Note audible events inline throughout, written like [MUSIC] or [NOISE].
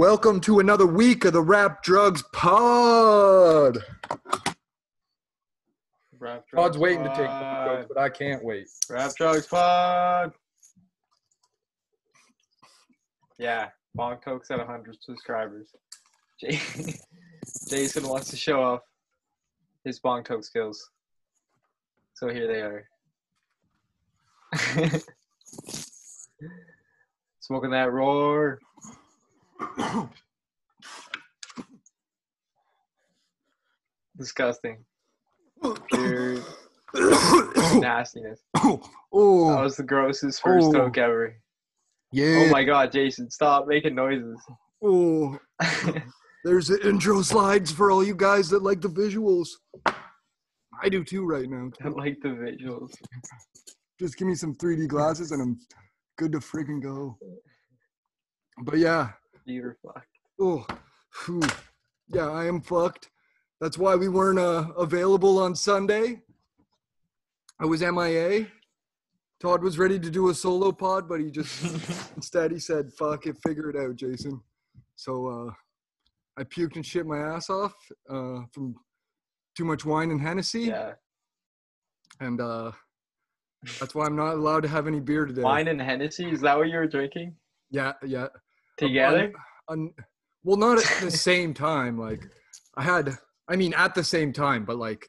Welcome to another week of the Rap Drugs Pod. Rap Drugs Pod's waiting to take Pod. photos, but I can't wait. Rap Drugs Pod. Yeah, Bong Tokes at 100 subscribers. [LAUGHS] Jason wants to show off his Bong Toke skills. So here they are. [LAUGHS] Smoking that roar. [COUGHS] Disgusting. Dude, [COUGHS] nastiness. That oh, was the grossest first Oh. toke ever. yeah. Oh my god, Jason, stop making noises. [LAUGHS] Oh, there's the intro slides for all you guys that like the visuals. I do too right now. I like the visuals. Just give me some 3D glasses and I'm good to freaking go. But yeah, You're fucked. Oh, yeah, I am fucked. That's why we weren't uh, available on Sunday. I was MIA. Todd was ready to do a solo pod, but he just [LAUGHS] instead he said, "Fuck it, figure it out, Jason." So uh, I puked and shit my ass off uh, from too much wine and Hennessy, yeah. and uh, that's why I'm not allowed to have any beer today. Wine and Hennessy, is that what you were drinking? Yeah, yeah. [LAUGHS] Together? Un- well, not at the same time. Like I had, I mean, at the same time, but like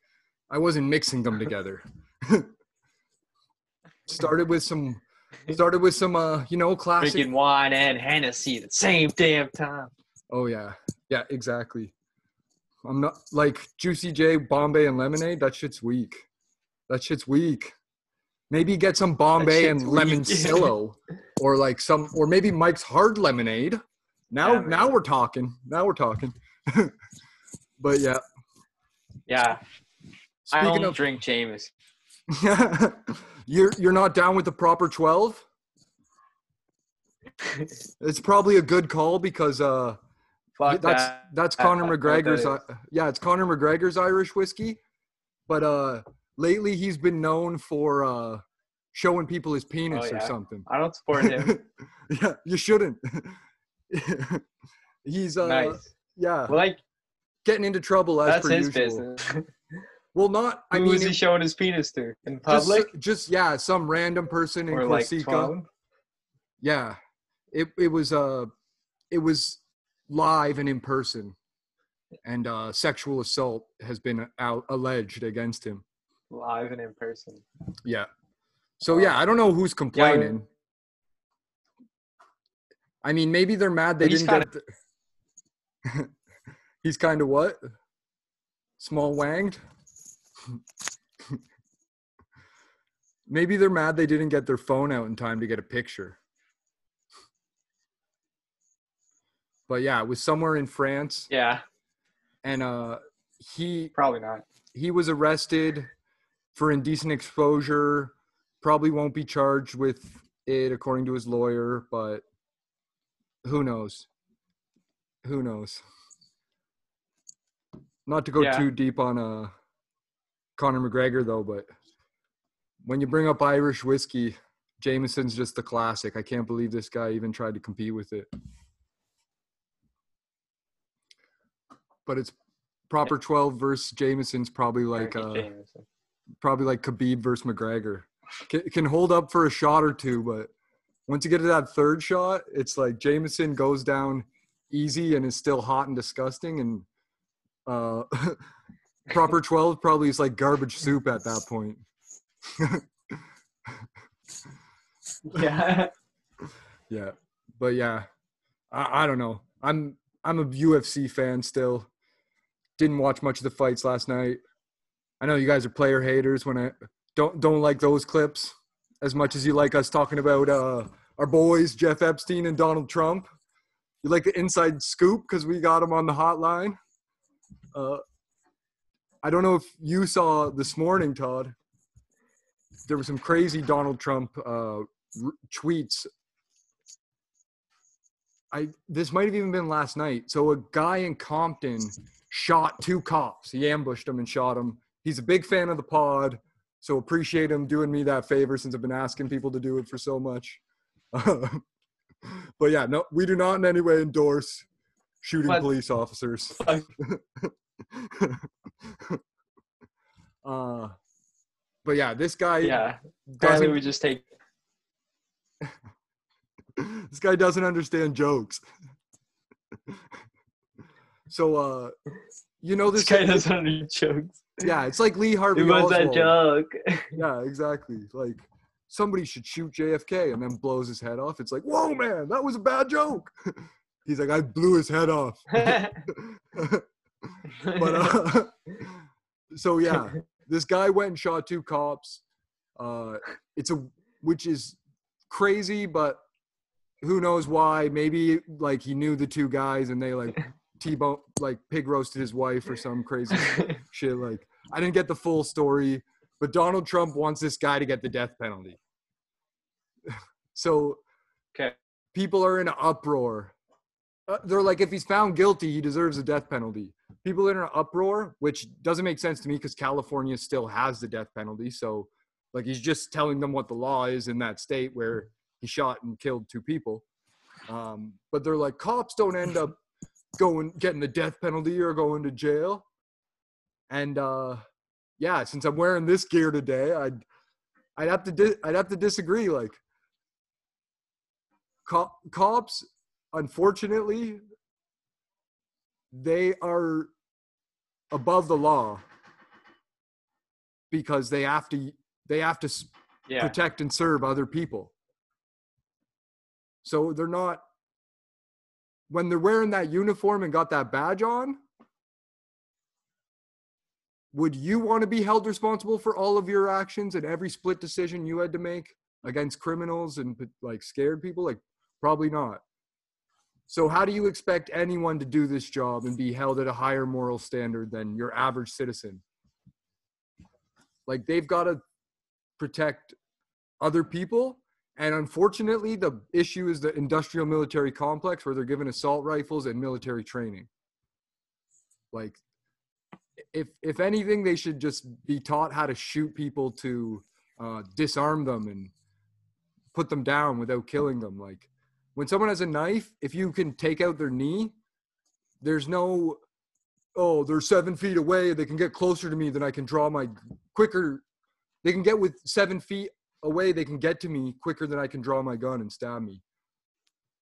I wasn't mixing them together. [LAUGHS] started with some, started with some, uh, you know, classic. Drinking wine and Hennessy at the same damn time. Oh yeah, yeah, exactly. I'm not like Juicy J, Bombay, and lemonade. That shit's weak. That shit's weak. Maybe get some Bombay and shit's lemon weak. [LAUGHS] Or like some, or maybe Mike's hard lemonade. Now, Yeah, now we're talking. Now we're talking. [LAUGHS] but yeah, Yeah. I speaking don't of, drink James. [LAUGHS] you're you're not down with the proper twelve. [LAUGHS] It's probably a good call because uh, Fuck that's that. that's Conor I what that McGregor's. Uh, yeah, it's Conor McGregor's Irish whiskey, but uh, lately he's been known for uh, showing people his penis Oh, or something. I don't support him. [LAUGHS] yeah, you shouldn't. [LAUGHS] he's uh, nice. yeah, Well, like, getting into trouble as that's per his usual. business. [LAUGHS] Well, not. I Who mean, is he showing his penis to? In just, public? just yeah, some random person in or like Corsica. phone? Yeah, it it was uh, it was live and in person, and uh, sexual assault has been out alleged against him. Live and in person. Yeah. So yeah, I don't know who's complaining. I mean, maybe they're mad they he's didn't get. The... [LAUGHS] he's kind of what? Small wanged. [LAUGHS] maybe they're mad they didn't get their phone out in time to get a picture. But yeah, it was somewhere in France, Yeah, and uh, he probably not. he was arrested for indecent exposure. Probably won't be charged with it, according to his lawyer, but who knows? Who knows? Not to go Yeah. too deep on uh, Conor McGregor, though, but when you bring up Irish whiskey, Jameson's just the classic. I can't believe this guy even tried to compete with it. But it's proper 12 versus Jameson's probably like uh, probably like Khabib versus McGregor. Can, can hold up for a shot or two, but once you get to that third shot, it's like Jameson goes down easy and is still hot and disgusting, and uh, [LAUGHS] proper twelve probably is like garbage soup at that point. [LAUGHS] Yeah. Yeah, but yeah, I, I don't know. I'm I'm a UFC fan still. Didn't watch much of the fights last night. I know you guys are player haters when I don't don't like those clips as much as you like us talking about uh, our boys Jeff Epstein and Donald Trump. You like the inside scoop because we got him on the hotline. Uh, I don't know if you saw this morning, Todd. There were some crazy Donald Trump uh, r- tweets I this might have even been last night. So a guy in Compton shot two cops. He ambushed them and shot them. He's a big fan of the pod, so appreciate him doing me that favor since I've been asking people to do it for so much. [LAUGHS] but yeah, no, we do not in any way endorse shooting police officers. [LAUGHS] Uh, but yeah, this guy Yeah. Apparently, doesn't. we just take. [LAUGHS] this guy doesn't understand jokes. so, uh, you know This this. guy doesn't understand jokes. Yeah, it's like Lee Harvey It was a joke. Yeah, exactly. Like somebody should shoot JFK and then blows his head off. It's like, whoa, man, that was a bad joke. [LAUGHS] He's like, I blew his head off. [LAUGHS] [LAUGHS] but uh, so yeah, this guy went and shot two cops. Uh, it's a which is crazy, but who knows why? Maybe like he knew the two guys and they like T-bone like pig roasted his wife or some crazy shit. Like I didn't get the full story, but Donald Trump wants this guy to get the death penalty. [LAUGHS] so Okay. people are in an uproar. Uh, they're like, if he's found guilty, he deserves a death penalty. People are in an uproar, which doesn't make sense to me because California still has the death penalty. So, like, he's just telling them what the law is in that state where he shot and killed two people. Um, but they're like, cops don't end up going getting the death penalty or going to jail. And uh, yeah, since I'm wearing this gear today, I'd I'd have to di- I'd have to disagree. Like, co- cops, unfortunately, they are above the law because they have to they have to yeah. protect and serve other people. So they're not when they're wearing that uniform and got that badge on. Would you want to be held responsible for all of your actions and every split decision you had to make against criminals and like scared people? Like, probably not. So, how do you expect anyone to do this job and be held at a higher moral standard than your average citizen? Like, they've got to protect other people. And unfortunately, the issue is the industrial military complex where they're given assault rifles and military training. Like, if if anything, they should just be taught how to shoot people to uh, disarm them and put them down without killing them. Like, when someone has a knife, if you can take out their knee, there's no, oh, they're seven feet away. They can get closer to me than I can draw my quicker. They can get with seven feet away. They can get to me quicker than I can draw my gun and stab me.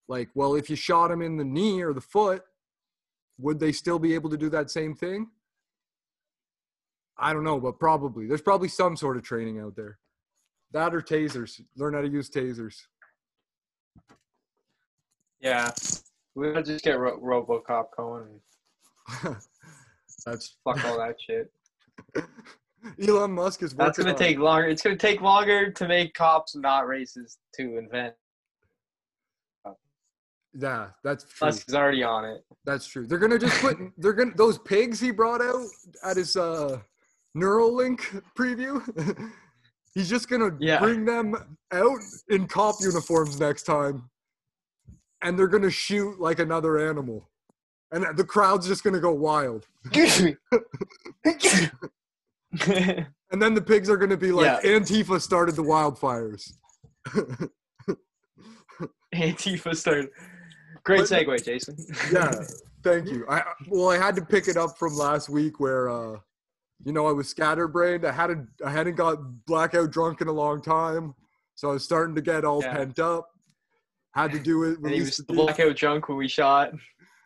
Like, well, if you shot him in the knee or the foot, would they still be able to do that same thing? I don't know, but probably. There's probably some sort of training out there. That or tasers. Learn how to use tasers. Yeah. We gotta just get Ro- RoboCop going [LAUGHS] That's fuck all that shit. [LAUGHS] Elon Musk is That's gonna on- take longer. It's gonna take longer to make cops not racist to invent. Yeah, that's true. Musk is already on it. That's true. They're gonna just put they're gonna those pigs he brought out at his uh Neuralink preview. [LAUGHS] He's just gonna Yeah. bring them out in cop uniforms next time, and they're gonna shoot like another animal, and the crowd's just gonna go wild. [LAUGHS] [LAUGHS] And then the pigs are gonna be like, Antifa started the wildfires. Antifa started. Great segue, Jason. yeah thank you i well i had to pick it up from last week where uh you know i was scatterbrained. I hadn't i hadn't got blackout drunk in a long time. So i was starting to get all Yeah. pent up. Had to do it and he release was the blackout drunk when we shot.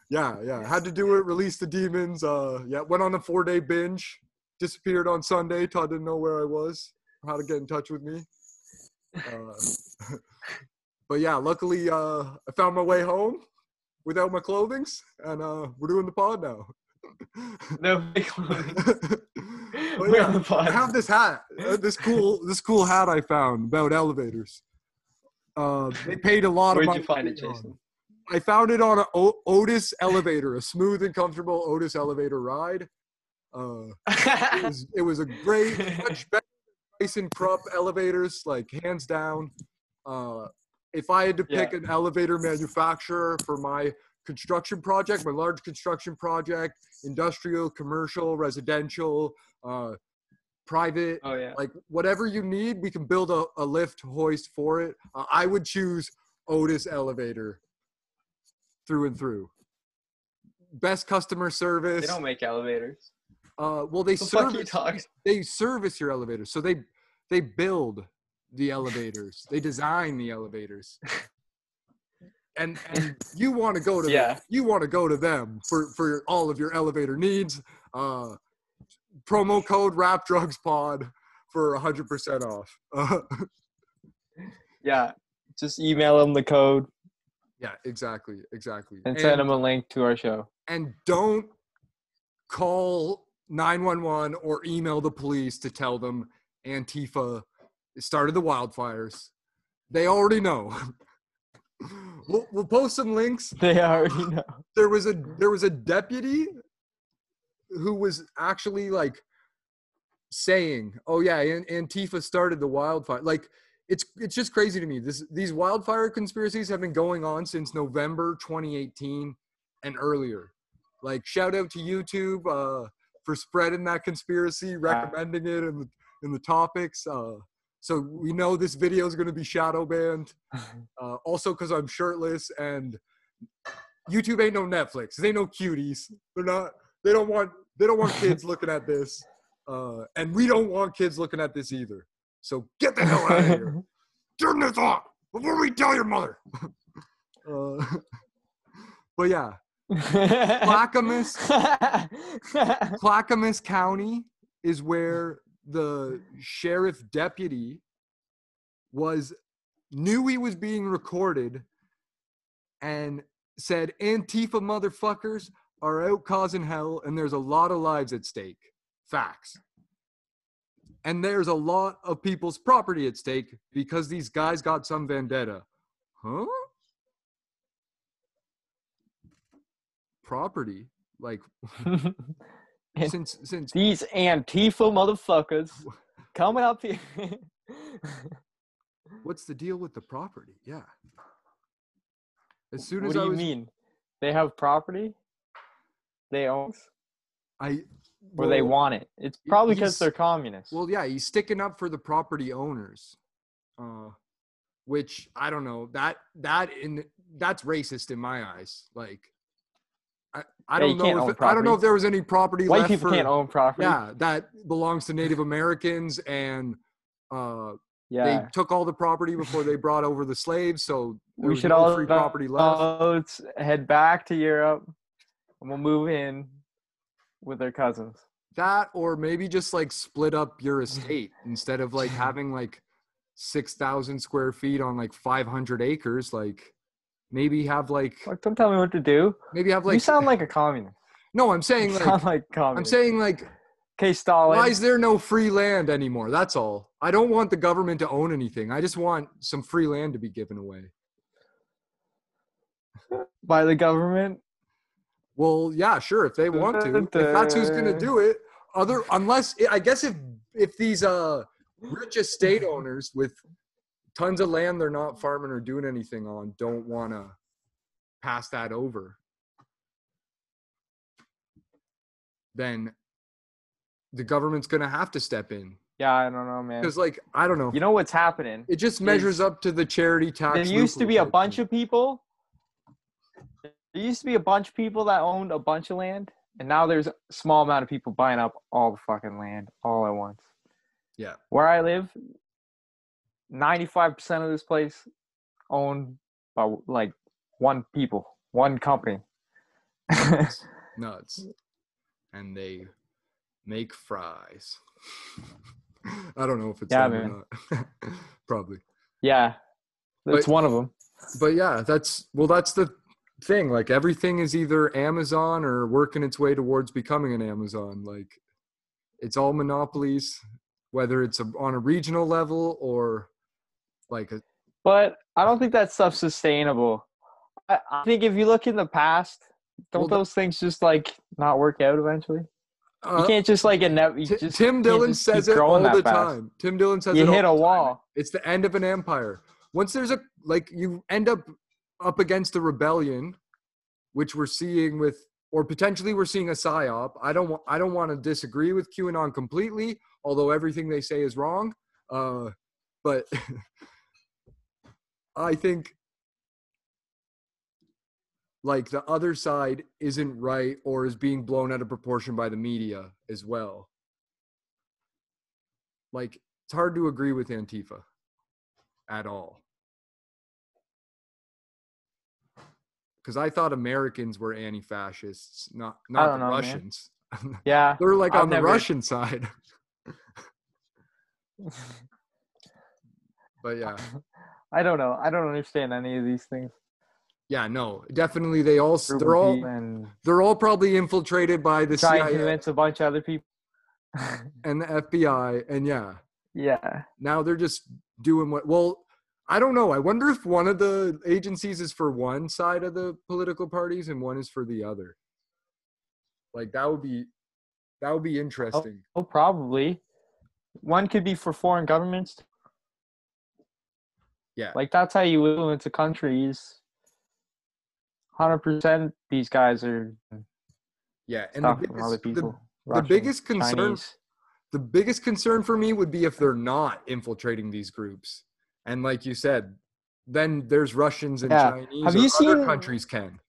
yeah yeah. Had to do it release the demons. Uh yeah went on a four day binge. Disappeared on sunday. Todd didn't know where i was or how to get in touch with me. Uh, [LAUGHS] but yeah luckily uh i found my way home without my clothings. And uh we're doing the pod now. No [LAUGHS] clothing. [LAUGHS] We're yeah, on the pod. I have this hat, uh, this cool, this cool hat I found about elevators. Uh, they paid a lot Where'd of you money. find it, to put on Jason? them. I found it on a o- Otis elevator, a smooth and comfortable Otis elevator ride. Uh, it was [LAUGHS] it was a great, much better than ThyssenKrupp elevators, like hands down. Uh, if I had to pick Yeah. an elevator manufacturer for my construction project, my large construction project, industrial, commercial, residential, uh, private, oh yeah. like whatever you need, we can build a, a lift hoist for it. Uh, I would choose Otis elevator through and through. best customer service. They don't make elevators. Uh, well, they The service [LAUGHS] they service your elevators, so they they build the elevators. they design the elevators. [LAUGHS] And [LAUGHS] and you want to go to Yeah. you want to go to them for for all of your elevator needs. Uh, promo code Rap Drugs Pod for hundred percent off. [LAUGHS] Yeah. Just email them the code yeah, exactly, exactly. and send them a link to our show. and don't call 911 or email the police to tell them Antifa started the wildfires. They already know. [LAUGHS] we'll, we'll post some links. [LAUGHS] They already know. There was a there was a deputy who was actually like saying, "Oh yeah, Antifa started the wildfire." Like it's it's just crazy to me. This these wildfire conspiracies have been going on since November 2018 and earlier. Like shout out to YouTube uh, for spreading that conspiracy, recommending it in the in the topics. Uh, so we know this video is going to be shadow banned. [LAUGHS] Uh, also, because I'm shirtless and YouTube ain't no Netflix. They ain't no cuties. They're not. They don't want. They don't want kids [LAUGHS] looking at this. Uh, and we don't want kids looking at this either. So get the hell out of here. [LAUGHS] Turn this off before we tell your mother. uh, but yeah, Clackamas, Clackamas County is where the sheriff deputy was knew he was being recorded and said Antifa motherfuckers are out causing hell and there's a lot of lives at stake. Facts. And there's a lot of people's property at stake because these guys got some vendetta. Huh? Property? Like [LAUGHS] [LAUGHS] And since since These Antifa motherfuckers [LAUGHS] coming up here. [LAUGHS] what's the deal with the property? Yeah. As soon as what do I you was mean? They have property they own, I or they want it. It's probably because they're communists. Well, yeah, he's sticking up for the property owners, uh, which I don't know that that in that's racist in my eyes. Like, I I Yeah, don't know if I don't know if there was any property White left people for can't own property. yeah that belongs to Native Americans and uh, yeah. they took all the property before they brought over the slaves, so we should no all free property left. let's head back to Europe, and we'll move in with their cousins. that or maybe just like split up your [LAUGHS] estate instead of like having like 6000 square feet on like 500 acres like maybe have like Like, don't tell me what to do. maybe have like. you sound like a communist. no i'm saying You like sound like i'm communist. saying like okay, Stalin. why is there no free land anymore that's all i don't want the government to own anything i just want some free land to be given away [LAUGHS] by the government. well yeah sure if they want to if that's who's gonna do it other unless i guess if if these uh rich estate owners with tons of land they're not farming or doing anything on don't want to pass that over then the government's gonna have to step in Yeah, I don't know, man. because like i don't know You know what's happening? it just measures up to the charity tax There used to be a bunch of people. There used to be a bunch of people that owned a bunch of land, and now there's a small amount of people buying up all the fucking land all at once. Yeah. Where I live, ninety-five percent of this place owned by like one people, one company. nuts. [LAUGHS] And they make fries. [LAUGHS] I don't know if it's Yeah, man. not. [LAUGHS] Probably. Yeah, that's But- one of them. but yeah that's well that's the thing. Like everything is either amazon or working its way towards becoming an amazon. Like it's all monopolies whether it's a, on a regional level or like a But I don't think that stuff's sustainable. I, I think if you look in the past, don't Well, those things just like not work out eventually? You uh, can't just like ine- you just Tim Dillon says it all the fast. time. Tim Dillon says You it hit a time. wall. It's the end of an empire. Once there's a like you end up up against a rebellion, which we're seeing with or potentially we're seeing a psyop. I don't want I don't want to disagree with QAnon completely, although everything they say is wrong. Uh, but [LAUGHS] I think like the other side isn't right or is being blown out of proportion by the media as well. Like it's hard to agree with Antifa at all. Because I thought Americans were anti-fascists, not not the know, man. Russians. [LAUGHS] Yeah. They're like I've on the Russian side. [LAUGHS] [LAUGHS] But yeah, I don't know. I don't understand any of these things. yeah, no, definitely. They all Group they're all and they're all probably infiltrated by the and CIA convince a bunch of other people. [LAUGHS] and the FBI, and yeah, yeah. now they're just doing what. Well, I don't know. I wonder if one of the agencies is for one side of the political parties and one is for the other. Like that would be that would be oh, interesting. Oh, probably. One could be for foreign governments. Yeah. Like that's how you influence a countries. Hundred percent these guys are Yeah, and the other biggest, the, people. the Russian, biggest concern Chinese. the biggest concern for me would be if they're not infiltrating these groups. And like you said, then there's Russians and Yeah. Chinese Have or you other seen- countries can.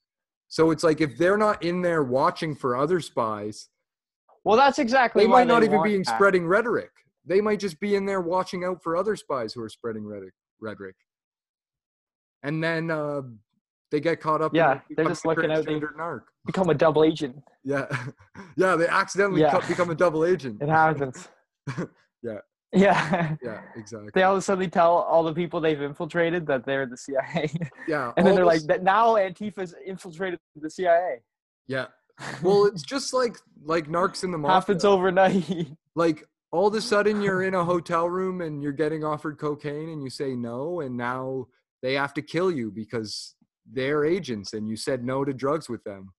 So it's like if they're not in there watching for other spies, Well, that's exactly. they might not even be that. spreading rhetoric. They might just be in there watching out for other spies who are spreading rhetoric. Rhetoric. And then uh, they get caught up. Yeah, in they're just looking out, they- narc. Become a double agent. Yeah, [LAUGHS] yeah. They accidentally Yeah. co- become a double agent. It happens. [LAUGHS] Yeah. Yeah. Yeah, exactly. They all of a sudden tell all the people they've infiltrated that they're the CIA, yeah, [LAUGHS] and then they're like, this- "That now Antifa's infiltrated the CIA." yeah. Well, it's just like like narcs in the mafia. happens overnight. like all of a sudden you're in a hotel room and you're getting offered cocaine and you say no and now they have to kill you because they're agents and you said no to drugs with them.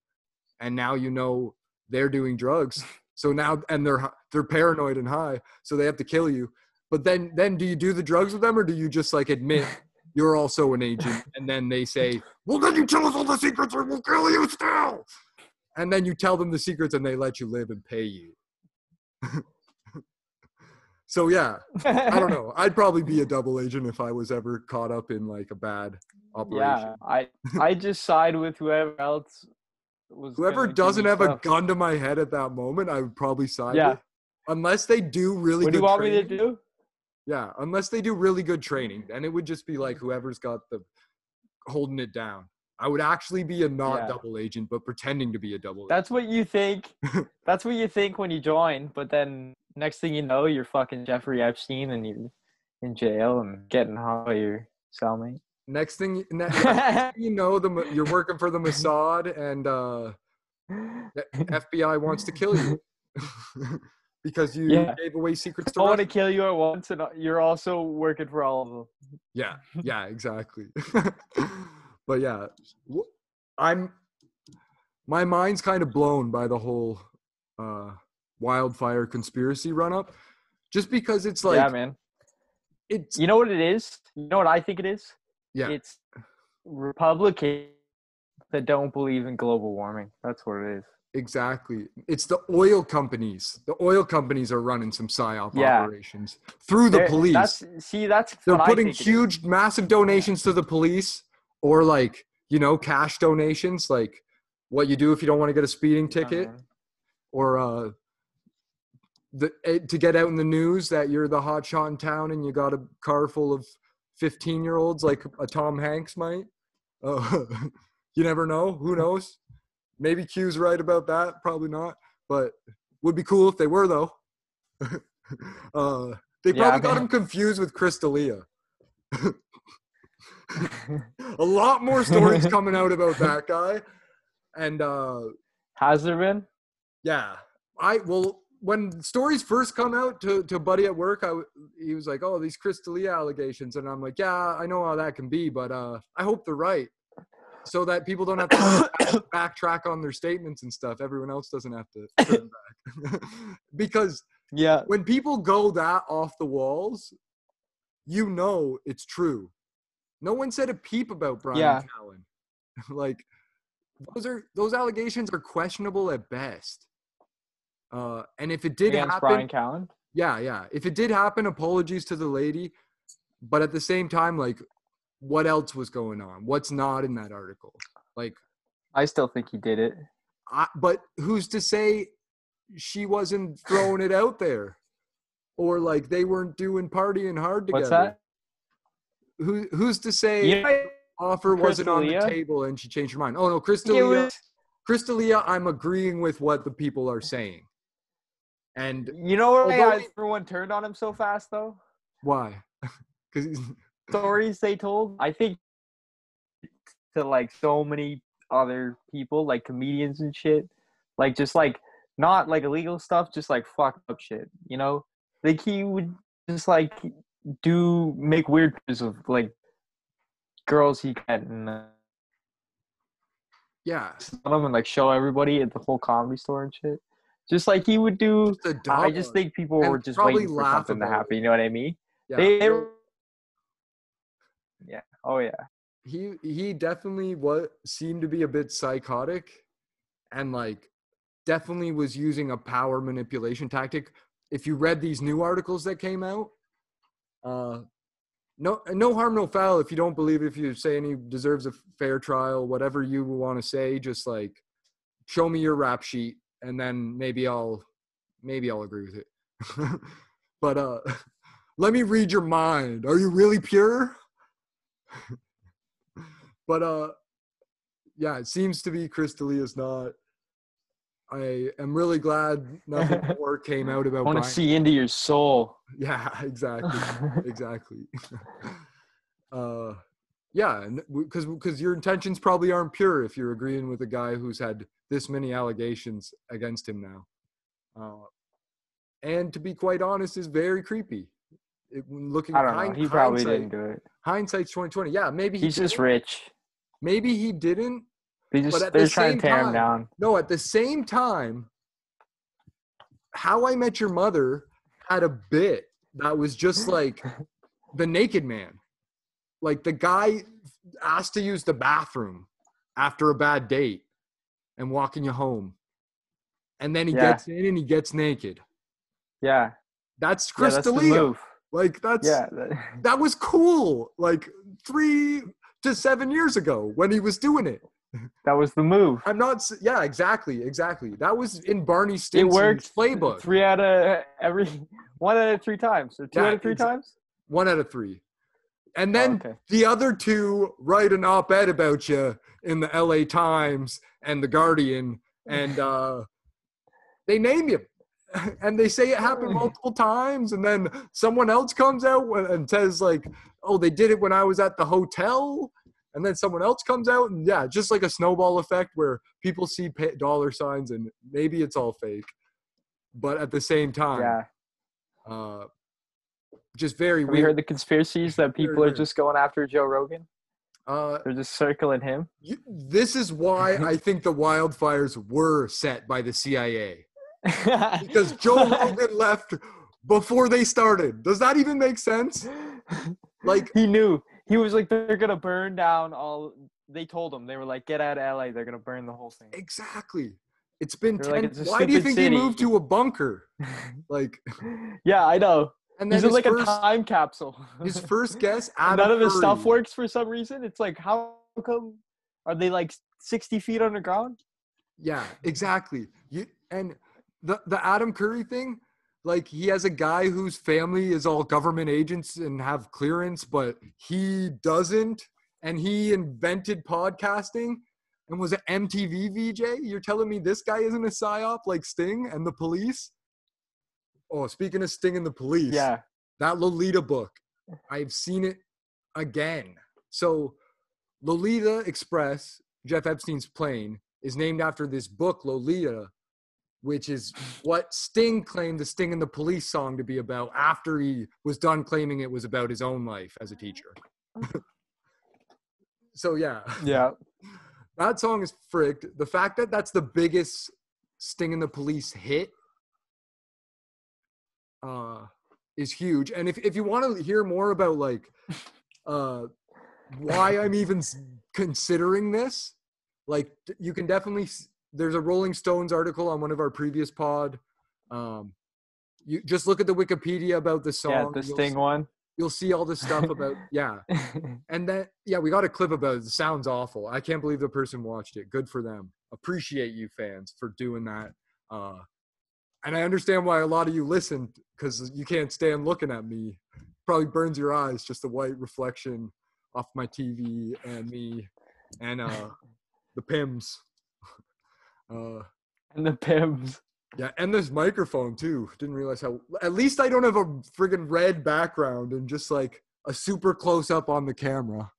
And now you know they're doing drugs. [LAUGHS] So now and they're they're paranoid and high so they have to kill you. But then then do you do the drugs with them or do you just like admit [LAUGHS] you're also an agent and then they say well then you tell us all the secrets or we'll kill you still. And then you tell them the secrets and they let you live and pay you [LAUGHS] so yeah I don't know. [LAUGHS] I'd probably be a double agent if I was ever caught up in like a bad operation. yeah, I [LAUGHS] I just side with whoever else was. Whoever doesn't have a gun to my head at that moment, I would probably side Yeah. with. Unless they do really What do you want me to do? Yeah, unless they do really good training, then it would just be like whoever's got the holding it down. I would actually be a not Yeah. double agent, but pretending to be a double agent. That's what you think. [LAUGHS] That's what you think when you join, but then next thing you know, you're fucking Jeffrey Epstein and you're in jail and getting hung by your cellmate. Next thing, [LAUGHS] next thing you know, the you're working for the Mossad, and uh, [LAUGHS] the FBI wants to kill you [LAUGHS] because you Yeah. gave away secrets to I want to kill you at once, and you're also working for all of them. Yeah, yeah, exactly. but yeah, I'm. my mind's kind of blown by the whole uh, wildfire conspiracy run up, just because it's like yeah, man. it's You know what it is? You know what I think it is? yeah, It's Republicans that don't believe in global warming. That's what it is. exactly. It's the oil companies. The oil companies are running some psyop Yeah. operations through the They're- police. That's see, that's They're putting huge, massive donations to the police, or like you know, cash donations, like what you do if you don't want to get a speeding ticket. Or uh the eh, to get out in the news that you're the hot shot in town and you got a car full of 15 year olds like a Tom Hanks might. Uh, [LAUGHS] you never know. Who knows? Maybe Q's right about that. Probably not. But would be cool if they were though. [LAUGHS] uh, they Yeah, probably got man. him confused with Chris D'Elia. [LAUGHS] a lot more stories coming out about that guy. And uh, Has there been? yeah, I well when stories first come out to to buddy at work, I, he was like, "Oh, these Chris D'Elia allegations," and I'm like, "Yeah, I know how that can be, but uh, I hope they're right, so that people don't have to [COUGHS] backtrack on their statements and stuff. Everyone else doesn't have to [COUGHS] turn back [LAUGHS] because Yeah. when people go that off the walls, you know it's true. No one said a peep about Bryan Yeah. Callen. [LAUGHS] like those are those allegations are questionable at best. Uh, and if it did Against happen, Bryan Callen. yeah, yeah. If it did happen, apologies to the lady. But at the same time, like, what else was going on? What's not in that article? Like, I still think he did it. I, but who's to say she wasn't [LAUGHS] throwing it out there, or like they weren't doing partying hard together? What's that? Who who's to say You know, offer wasn't on the table and she changed her mind? Oh no, Chris D'Elia. was- Chris D'Elia, I'm agreeing with what the people are saying. And you know we- everyone turned on him so fast though? why? [LAUGHS] Because [LAUGHS] Stories they told. I think to like so many other people, like comedians and shit. Like just like not like illegal stuff, just like fucked up shit. You know? Like he would just like do make weird pictures of like girls he met and uh, yeah, them and like show everybody at the whole comedy store and shit. Just like he would do. I just think people And were just probably waiting for laugh something to happen. You know what I mean? yeah. They, they. Yeah. Oh yeah. he he definitely was seemed to be a bit psychotic and like definitely was using a power manipulation tactic if you read these new articles that came out uh no no harm no foul if you don't believe it if you say he deserves a fair trial whatever you want to say just like show me your rap sheet and then maybe i'll maybe i'll agree with it. [LAUGHS] But uh [LAUGHS] let me read your mind. Are you really pure? [LAUGHS] But uh yeah it seems to be Chris D'Elia is not. I am really glad nothing more came out about. I want to see into your soul. yeah exactly exactly. Uh yeah because because your intentions probably aren't pure if you're agreeing with a guy who's had this many allegations against him now uh and to be quite honest is very creepy it, looking I don't know. He probably didn't do it. hindsight's 2020 yeah maybe he He's just didn't. rich. maybe he didn't They just at the they're trying same to tear time- him down. No, at the same time, How I Met Your Mother had a bit that was just like [LAUGHS] the naked man. Like the guy asked to use the bathroom after a bad date and walking you home. And then he Yeah. gets in and he gets naked. Yeah. That's yeah Chris that's D'Elia. move. Like that's Yeah. that- [LAUGHS] that was cool. Like three to seven years ago when he was doing it. That was the move. I'm not. Yeah, exactly, exactly. That was in Barney It Stinson's worked playbook. three out of every [LAUGHS] one out of three times. Or two Yeah, out of three times? One out of three. And Oh, then okay. the other two write an op-ed about you in the LA Times and the Guardian, [LAUGHS] and uh, they name you, [LAUGHS] and they say it happened multiple times, and then someone else comes out and says like, "Oh, they did it when I was at the hotel." And then someone else comes out, and yeah, just like a snowball effect where people see dollar signs and maybe it's all fake, but at the same time, Yeah. uh, just very Have weird. heard the conspiracies that people are just going after Joe Rogan? uh, They're just circling him. You, this is why [LAUGHS] I think the wildfires were set by the CIA [LAUGHS] because Joe Rogan left before they started. Does that even make sense? Like, he knew. He was like, they're gonna burn down all. They told him they were like, get out of LA. They're gonna burn the whole thing. exactly. It's been They're like, 10 "It's Why do you think city." he moved to a bunker? [LAUGHS] Like, yeah, I know. And then He's in like first, a time capsule. his first [LAUGHS] guess, Adam None of his stuff works for some reason. It's like, how come? Are they like sixty feet underground? Yeah, exactly. You and the the Adam Curry thing, like he has a guy whose family is all government agents and have clearance, but he doesn't, and he invented podcasting and was an MTV VJ. You're telling me this guy isn't a psyop like Sting and the police? Oh, speaking of Sting and the police, Yeah. that Lolita book, [LAUGHS] I've seen it again. So, Lolita Express, Jeff Epstein's plane, is named after this book, Lolita, which is what Sting claimed the Sting and the Police song to be about after he was done claiming it was about his own life as a teacher. Oh. [LAUGHS] so, yeah, Yeah. [LAUGHS] that song is frigged. The fact that that's the biggest Sting and the Police hit uh, is huge. And if, if you want to hear more about like uh, why I'm even considering this, like you can definitely there's a Rolling Stones article on one of our previous pod. Um, you just look at the Wikipedia about the song. Yeah. The you'll Sting s- one. you'll see all this stuff about [LAUGHS] yeah. And then yeah, we got a clip about it. It sounds awful. I can't believe the person watched it. Good for them. Appreciate you fans for doing that. Uh and I understand why a lot of you listened because you can't stand looking at me. Probably burns your eyes just the white reflection off my TV and me and uh the Pims. [LAUGHS] Uh and the Pims. yeah, and this microphone too. Didn't realize how. At least I don't have a friggin' red background and just like a super close up on the camera.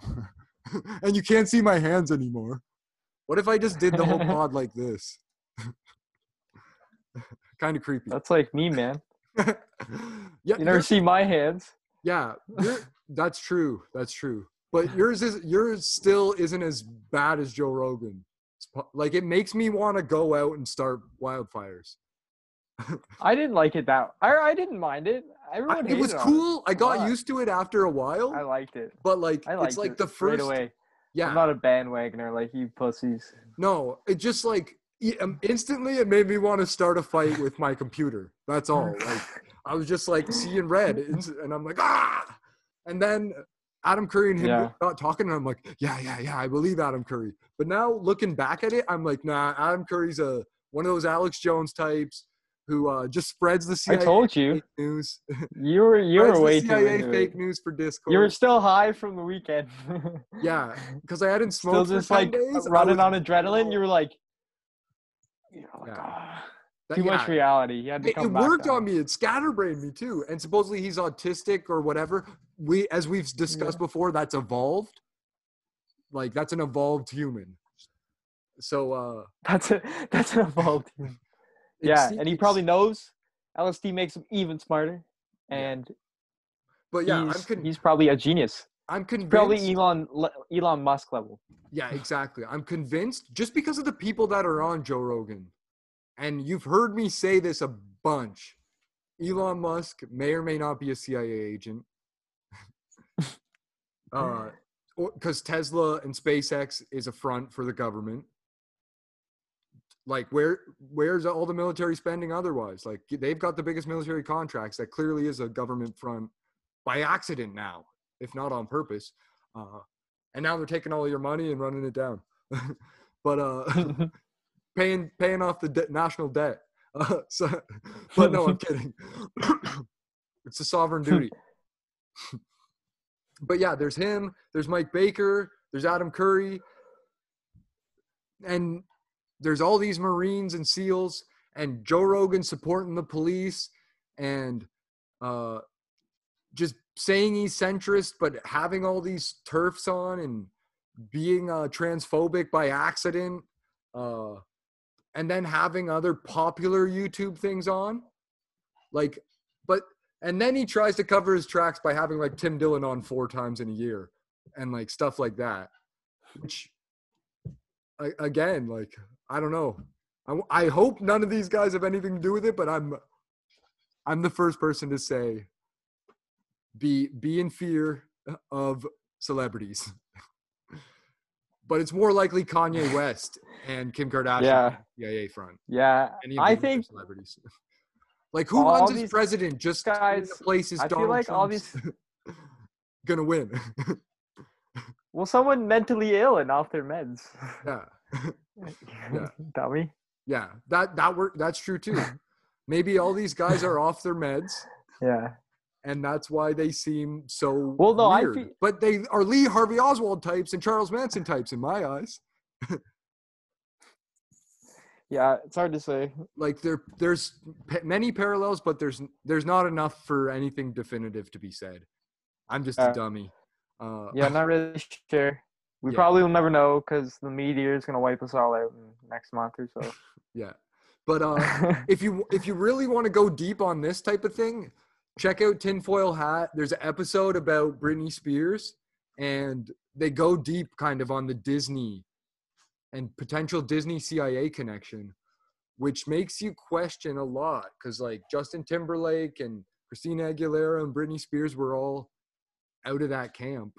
[LAUGHS] and you can't see my hands anymore. What if I just did the whole [LAUGHS] pod like this? Kind of creepy. That's like me, man. [LAUGHS] yeah, You never see my hands. yeah, that's true. That's true. But yours is yours still isn't as bad as Joe Rogan. It's like it makes me want to go out and start wildfires. [LAUGHS] I didn't like it that. I I didn't mind it. I- Everyone it was cool. I got used to it after a while, I liked it. but like I it's like it the right first. away. Yeah, I'm not a bandwagoner like you pussies. no, it just like i- instantly it made me want to start a fight with my computer. That's all. [LAUGHS] Like I was just like seeing red, and I'm like ah, and then Adam Curry and him Yeah. got talking, and I'm like yeah, yeah, yeah, I believe Adam Curry. But now looking back at it, I'm like nah, Adam Curry's a one of those Alex Jones types who uh, just spreads the CIA I told you. fake news. [LAUGHS] You were you were way too CIA into fake news for Discord. You were still high from the weekend. Yeah, because I hadn't [LAUGHS] still smoked just for 10 like days. Running was- on adrenaline. You were like, you know, like Yeah. "Ah." that- too much reality. You had to It, come it worked down. on me. It scatterbrained me too. And supposedly he's autistic or whatever. We, as we've discussed before, that's evolved. Like that's an evolved human. So uh, That's a [LAUGHS] that's an evolved. [LAUGHS] human. yeah, se- and he probably knows LSD makes him even smarter, Yeah. and But yeah, I'm he's, con- he's probably a genius. I'm convinced. Probably Elon Elon Musk level. Yeah, [LAUGHS] exactly. I'm convinced just because of the people that are on Joe Rogan, and you've heard me say this a bunch. Elon Musk may or may not be a CIA agent. [LAUGHS] uh, because Tesla and SpaceX is a front for the government. Like where where's all the military spending otherwise? Like they've got the biggest military contracts. That clearly is a government front by accident now, if not on purpose. Uh, and now they're taking all your money and running it down. [LAUGHS] but uh, [LAUGHS] [LAUGHS] paying paying off the de- national debt. Uh, so, but no, I'm kidding. [COUGHS] it's a sovereign duty. but yeah, there's him. There's Mike Baker. There's Adam Curry, and there's all these Marines and SEALs, and Joe Rogan supporting the police, and uh, just saying he's centrist, but having all these TERFs on and being uh, transphobic by accident, uh, and then having other popular YouTube things on, like, but and then he tries to cover his tracks by having like Tim Dillon on four times in a year, and like stuff like that, which, again, like I don't know. I, I hope none of these guys have anything to do with it, but I'm, I'm the first person to say be be in fear of celebrities. [LAUGHS] but it's more likely Kanye [LAUGHS] West and Kim Kardashian Yeah. Front. yeah, Any of I think celebrities. [LAUGHS] like who runs as president? Just guys, places I feel like all these gonna win. well, someone mentally ill and off their meds. yeah, Yeah. Dummy. yeah. That that work. That's true too. Maybe all these guys are off their meds. Yeah. And that's why they seem so Well, no, I weird. feel- but they are Lee Harvey Oswald types and Charles Manson types in my eyes. [LAUGHS] Yeah, it's hard to say. Like there, there's p- many parallels, but there's there's not enough for anything definitive to be said. I'm just a Uh, dummy. Uh, Yeah, I'm not really [LAUGHS] sure. We Yeah. probably will never know because the meteor is gonna wipe us all out in next month or so. [LAUGHS] yeah. But uh, if you if you really want to go deep on this type of thing, check out Tinfoil Hat. There's an episode about Britney Spears, and they go deep kind of on the Disney and potential Disney CIA connection, which makes you question a lot because like Justin Timberlake and Christina Aguilera and Britney Spears were all out of that camp.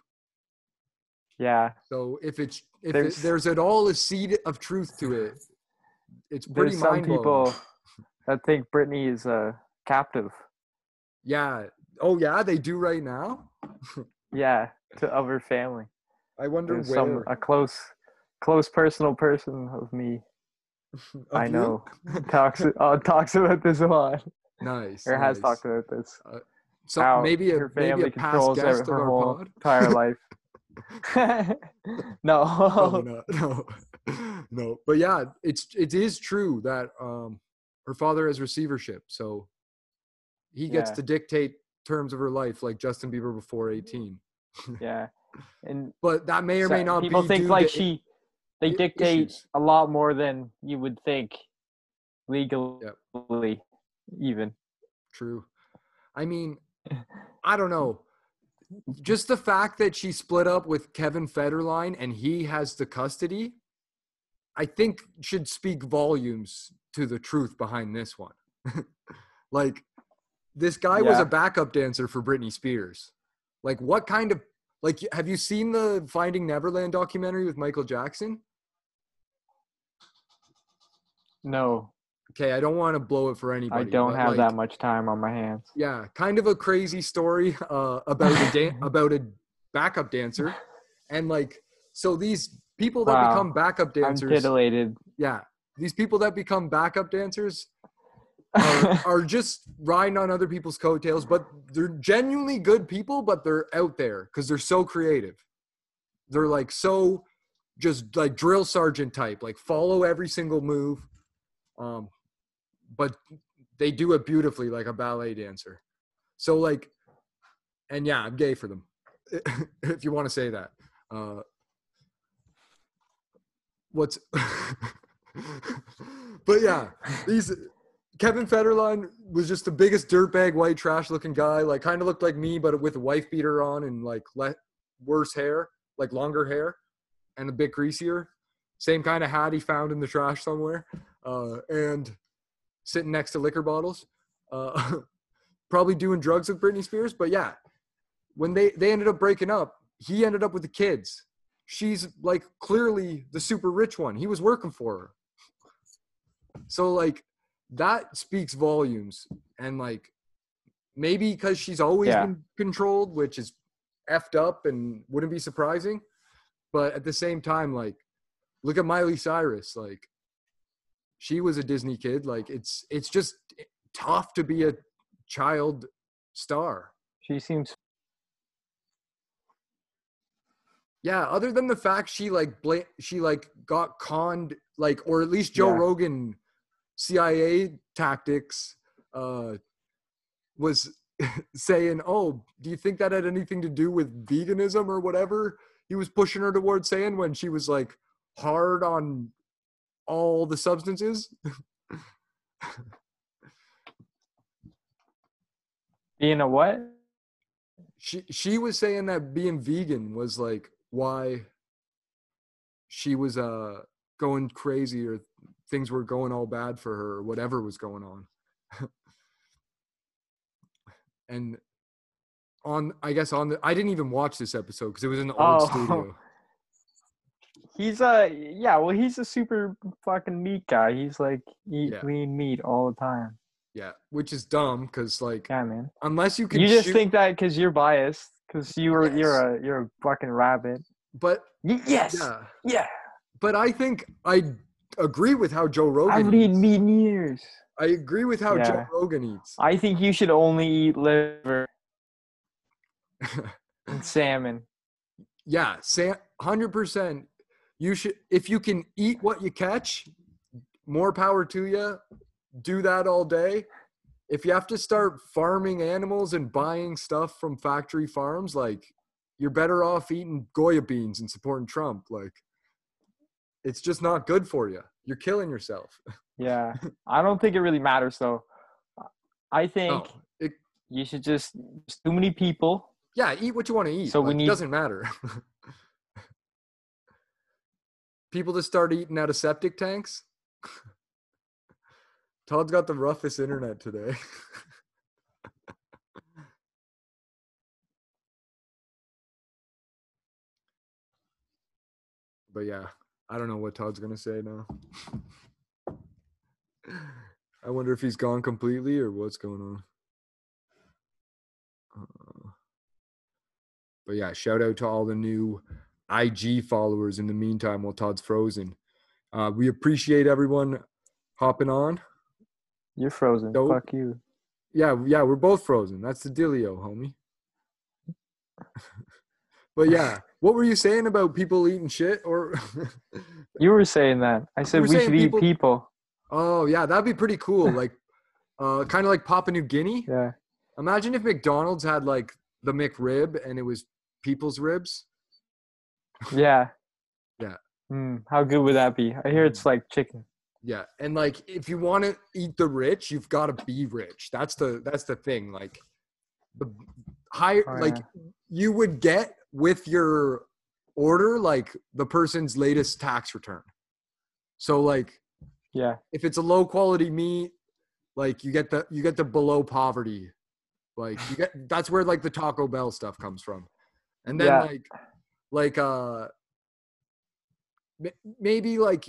yeah, So if it's if There's- it, there's at all a seed of truth to it, it's pretty there's some mind people that think Britney is a captive. Yeah, Oh yeah, they do right now. [LAUGHS] Yeah, to other family. I wonder There's where. some a close, close personal person of me. [LAUGHS] of I know talks [LAUGHS] uh, talks about this a lot, nice. or has nice. talked about this. So how maybe a her maybe a past controls her, guest her our whole pod. entire life. no. No, no. But yeah, it's it is true that um her father has receivership, so he gets Yeah. to dictate terms of her life like Justin Bieber before mm-hmm. eighteen. yeah, and [LAUGHS] But that may or may not people think like she they dictate issues. a lot more than you would think legally even True. I mean, [LAUGHS] I don't know. Just the fact that she split up with Kevin Federline and he has the custody, I think should speak volumes to the truth behind this one. [LAUGHS] like, this guy was a backup dancer for Britney Spears. Like, what kind of like? Have you seen the Finding Neverland documentary with Michael Jackson? no Okay, I don't want to blow it for anybody. i don't have like, that much time on my hands yeah kind of a crazy story uh, about a dan- [LAUGHS] about a backup dancer and like so these people that Wow. become backup dancers. i'm titillated yeah these people that become backup dancers are, [LAUGHS] are just riding on other people's coattails but they're genuinely good people but they're out there because they're so creative. They're like so just like drill sergeant type like follow every single move um but they do it beautifully like a ballet dancer. So like and yeah i'm gay for them [LAUGHS] if you want to say that. Uh what's [LAUGHS] but yeah these kevin federline was just the biggest dirtbag white trash looking guy like kind of looked like me but with a wife beater on and like le- worse hair like longer hair and a bit greasier. Same kind of hat he found in the trash somewhere uh, and sitting next to liquor bottles uh, [LAUGHS] probably doing drugs with britney spears but yeah. When they they ended up breaking up he ended up with the kids. She's like clearly the super rich one. He was working for her. So like that speaks volumes and like maybe because she's always Yeah. been controlled which is effed up and wouldn't be surprising but at the same time like look at miley cyrus like she was a disney kid like it's it's just tough to be a child star she seems Yeah, other than the fact she like bla- she like got conned like or at least Joe Yeah. Rogan CIA tactics uh was [LAUGHS] saying, "Oh, do you think that had anything to do with veganism or whatever?" He was pushing her towards saying when she was like hard on all the substances. being a what she she was saying that being vegan was like why she was uh going crazy or things were going all bad for her or whatever was going on. [LAUGHS] And on i guess on the i didn't even watch this episode because it was in the old Oh. studio. [LAUGHS] He's a yeah well he's a super fucking meat guy. He's like eat Yeah. lean meat all the time. Yeah which is dumb because like yeah man. unless you can you just shoot- think that because you're biased because you were Yes. you're a you're a fucking rabbit. But yes! Yeah. Yeah! But i think i agree with how joe Rogan. i've eaten meat in years i agree with how joe rogan eats i think you should only eat liver [LAUGHS] and salmon yeah, Sam, hundred percent. You should, if you can eat what you catch, more power to you. Do that all day. If you have to start farming animals and buying stuff from factory farms, like you're better off eating Goya beans and supporting Trump. Like, it's just not good for you. You're killing yourself. [LAUGHS] yeah i don't think it really matters though i think it, you should just just too many people yeah, eat what you want to eat. So we need- it doesn't matter. [LAUGHS] People that start eating out of septic tanks. [LAUGHS] Todd's got the roughest internet today. but yeah, I don't know what Todd's gonna say now. [LAUGHS] I wonder if he's gone completely or what's going on. but yeah, shout out to all the new IG followers in the meantime while Todd's frozen. Uh, we appreciate everyone hopping on. You're frozen. Dope. Fuck you. Yeah, yeah, we're both frozen. That's the dealio, homie. [LAUGHS] but yeah, what were you saying about people eating shit? Or [LAUGHS] You were saying that. I said we should people- eat people. oh yeah, that'd be pretty cool. [LAUGHS] Like, uh, kind of like Papua New Guinea. Yeah. Imagine if McDonald's had like the McRib and it was people's ribs. Yeah. [LAUGHS] Yeah. Mm, how good would that be? I hear it's like chicken. Yeah, and like if you want to eat the rich, you've got to be rich. That's the that's the thing. Like the higher, Oh, like you would get with your order, like the person's latest tax return. So like Yeah. if it's a low quality meat, like you get the you get the below poverty. Like you get that's where like the Taco Bell stuff comes from. And then Yeah. like like uh maybe like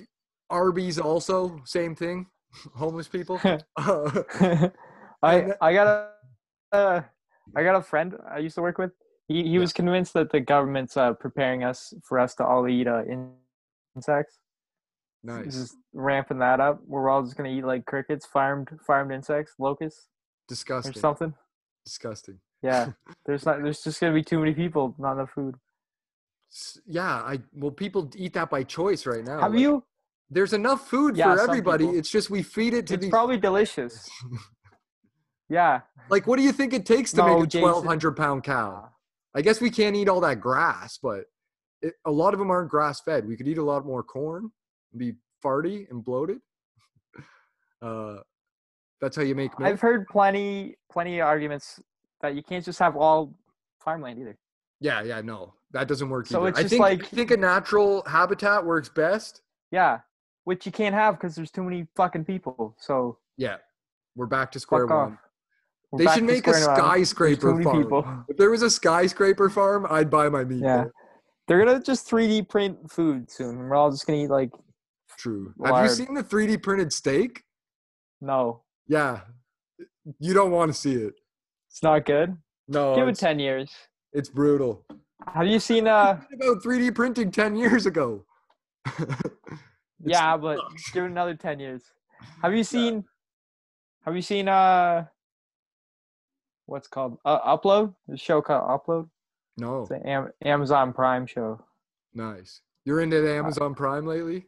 Arby's also same thing. [LAUGHS] Homeless people. [LAUGHS] Uh, [LAUGHS] I I got a uh, I got a friend I used to work with. He he Yeah. was convinced that the government's uh, preparing us for us to all eat uh, insects. nice. Just ramping that up. We're all just gonna eat like crickets, farmed farmed insects, locusts, Disgusting. or something. Disgusting. Yeah. [LAUGHS] There's not. There's just gonna be too many people, not enough food. Yeah, I well people eat that by choice right now. Have Like, you? There's enough food Yeah, for everybody. people. It's just we feed it to the. It's these probably delicious. [LAUGHS] Yeah. Like, what do you think it takes to No, make a twelve hundred pound cow? I guess we can't eat all that grass, but it, a lot of them aren't grass fed. We could eat a lot more corn, and be farty and bloated. [LAUGHS] Uh, that's how you make milk. I've heard plenty plenty of arguments that you can't just have all farmland either. yeah, yeah, no, that doesn't work. So either. it's I just think like- I think a natural habitat works best. Yeah. Which you can't have because there's too many fucking people. So Yeah, we're back to square fuck one. off. We're They should make a square one. There's skyscraper farm. people. If there was a skyscraper farm, I'd buy my meat. Yeah. there. They're gonna just 3D print food soon. We're all just gonna eat like True. Have you seen the 3D printed steak? no. Yeah. You don't want to see it. It's not good. No, Give it ten years. it's brutal. Have you seen uh about 3D printing 10 years ago? [LAUGHS] Yeah, but give it another ten years. Have you seen have you seen uh what's called uh, upload? The show called Upload? No, It's an Am- Amazon Prime show. nice. You're into the Amazon Prime lately?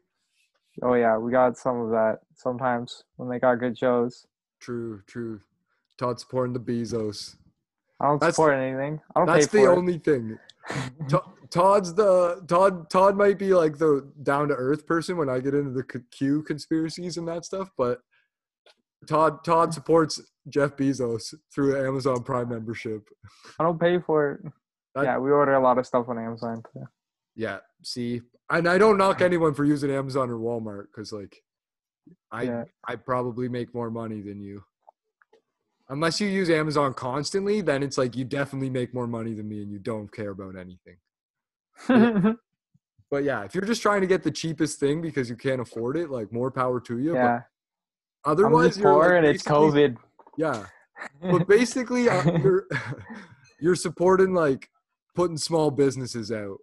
Oh yeah, we got some of that sometimes when they got good shows. True, true. Todd's supporting the Bezos. I don't That's- support anything. I don't That's pay the for only thing. [LAUGHS] Todd's the Todd. Todd might be like the down to earth person when I get into the Q conspiracies and that stuff, but Todd Todd supports Jeff Bezos through Amazon Prime membership. I don't pay for it. That- yeah, we order a lot of stuff on Amazon. Too. Yeah, see, and I don't knock anyone for using Amazon or Walmart because like, I Yeah. I probably make more money than you. Unless you use Amazon constantly, then it's like you definitely make more money than me and you don't care about anything. [LAUGHS] But yeah, if you're just trying to get the cheapest thing because you can't afford it, like more power to you. yeah, But otherwise, you're poor like, and it's COVID. Yeah, but [LAUGHS] basically, uh, [LAUGHS] you're [LAUGHS] you're supporting like putting small businesses out.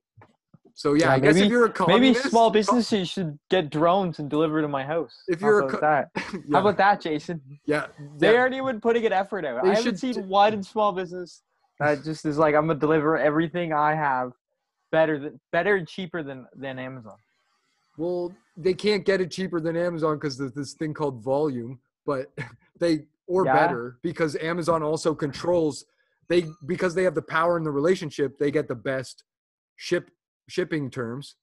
So yeah, Yeah, I guess maybe- if you're a Maybe small businesses should get drones and deliver to my house. If How you're a about co- that? yeah, How about that, Jason? yeah, They yeah, aren't even putting an effort out. They I haven't seen d- one small business that just is like, I'm gonna deliver everything I have better than better and cheaper than than Amazon. Well, they can't get it cheaper than Amazon because there's this thing called volume, but [LAUGHS] they or Yeah. better because Amazon also controls they because they have the power in the relationship, they get the best ship shipping terms.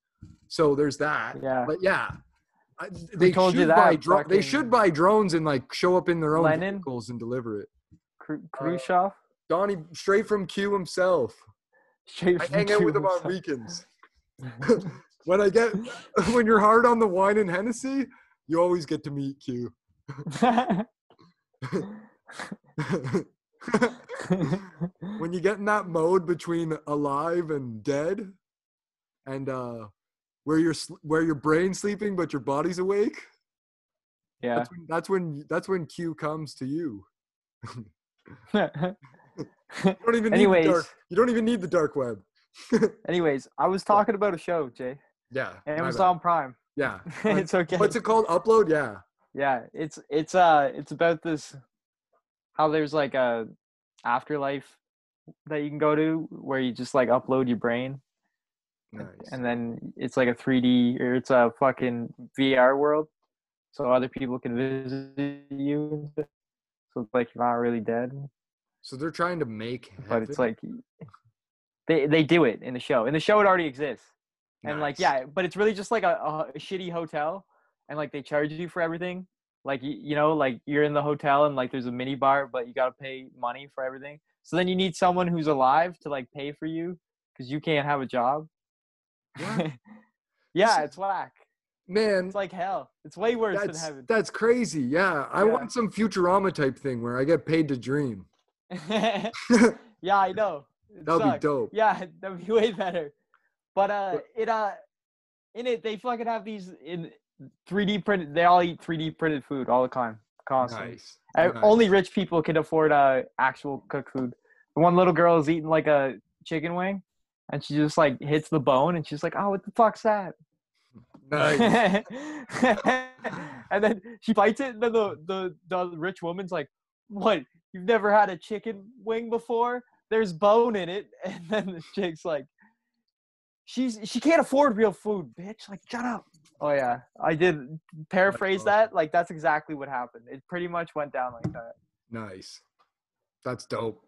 So there's that. Yeah. But yeah. I- They told you should buy dro- they should buy drones and like show up in their own Lenin? vehicles and deliver it. Kru- uh, Khrushchev, Donnie straight from Q himself. straight I from hang out with him on weekends. [LAUGHS] [LAUGHS] when I get [LAUGHS] when you're hard on the wine and Hennessy, you always get to meet Q. [LAUGHS] when you get in that mode between alive and dead, and uh, where you're sl- where your brain's sleeping but your body's awake, yeah. that's when, that's when that's when Q comes to you. [LAUGHS] You don't even need the dark. You don't even need the dark web. Anyways, I was talking about a show, Jay. Yeah. Amazon Prime. Yeah. [LAUGHS] it's okay. What's it called? Upload? Yeah. Yeah, it's it's uh it's about this how there's like a afterlife that you can go to where you just like upload your brain Nice. and then it's like a 3D or it's a fucking VR world so other people can visit you so it's like you're not really dead So they're trying to make but it's like they they do it in the show in the show it already exists and like yeah but it's really just like a, a shitty hotel and like they charge you for everything like you, you know like you're in the hotel and like there's a mini bar but you got to pay money for everything so then you need someone who's alive to like pay for you because you can't have a job What? [LAUGHS] yeah it's whack Man, it's like hell it's way worse than heaven that's crazy. Yeah, I Yeah. want some Futurama type thing where I get paid to dream. [LAUGHS] [LAUGHS] yeah i know It That'd be dope. Yeah, that'd be way better. But uh, it uh, in it they fucking have these in 3D printed. They all eat 3D printed food all the time, constantly. Nice. Uh, nice. Only rich people can afford uh actual cooked food. The one little girl is eating like a chicken wing, and she just like hits the bone, and she's like, "Oh, what the fuck's that?" Nice. [LAUGHS] and then she bites it, and then the, the the rich woman's like, "What? You've never had a chicken wing before? There's bone in it." [LAUGHS] And then the chick's like, "She's she can't afford real food, bitch. Like, shut up." Oh yeah, I did paraphrase that. Like that's exactly what happened. It pretty much went down like that. Nice. That's dope.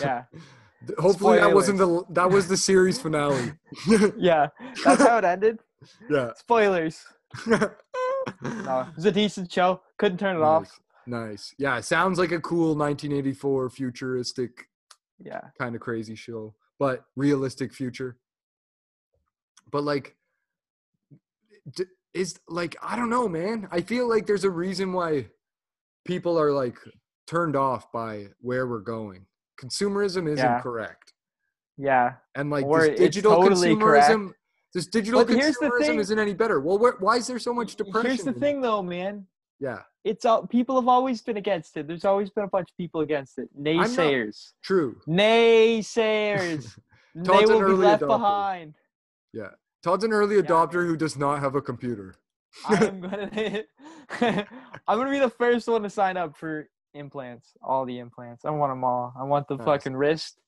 Yeah, [LAUGHS] Th- Hopefully that wasn't the that was the series finale. [LAUGHS] yeah. That's how it ended. [LAUGHS] yeah. Spoilers. No, it was a decent show. Couldn't turn it off. Nice. Nice. Yeah, sounds like a cool 1984 futuristic Yeah. kind of crazy show, but realistic future. But like, is like I don't know, man. I feel like there's a reason why people are like turned off by where we're going. Consumerism isn't Yeah. correct, Yeah. and like Or this digital totally consumerism, this digital But consumerism isn't any better. Well, where, why is there so much depression? Here's the in- thing, though, man. Yeah, It's all people have always been against it. There's always been a bunch of people against it. Naysayers. true. Naysayers. [LAUGHS] they will be left behind. Todd's an early adopter man. who does not have a computer. I'm [LAUGHS] gonna. [LAUGHS] I'm gonna be the first one to sign up for implants. All the implants. I want them all. I want the Nice. fucking wrist.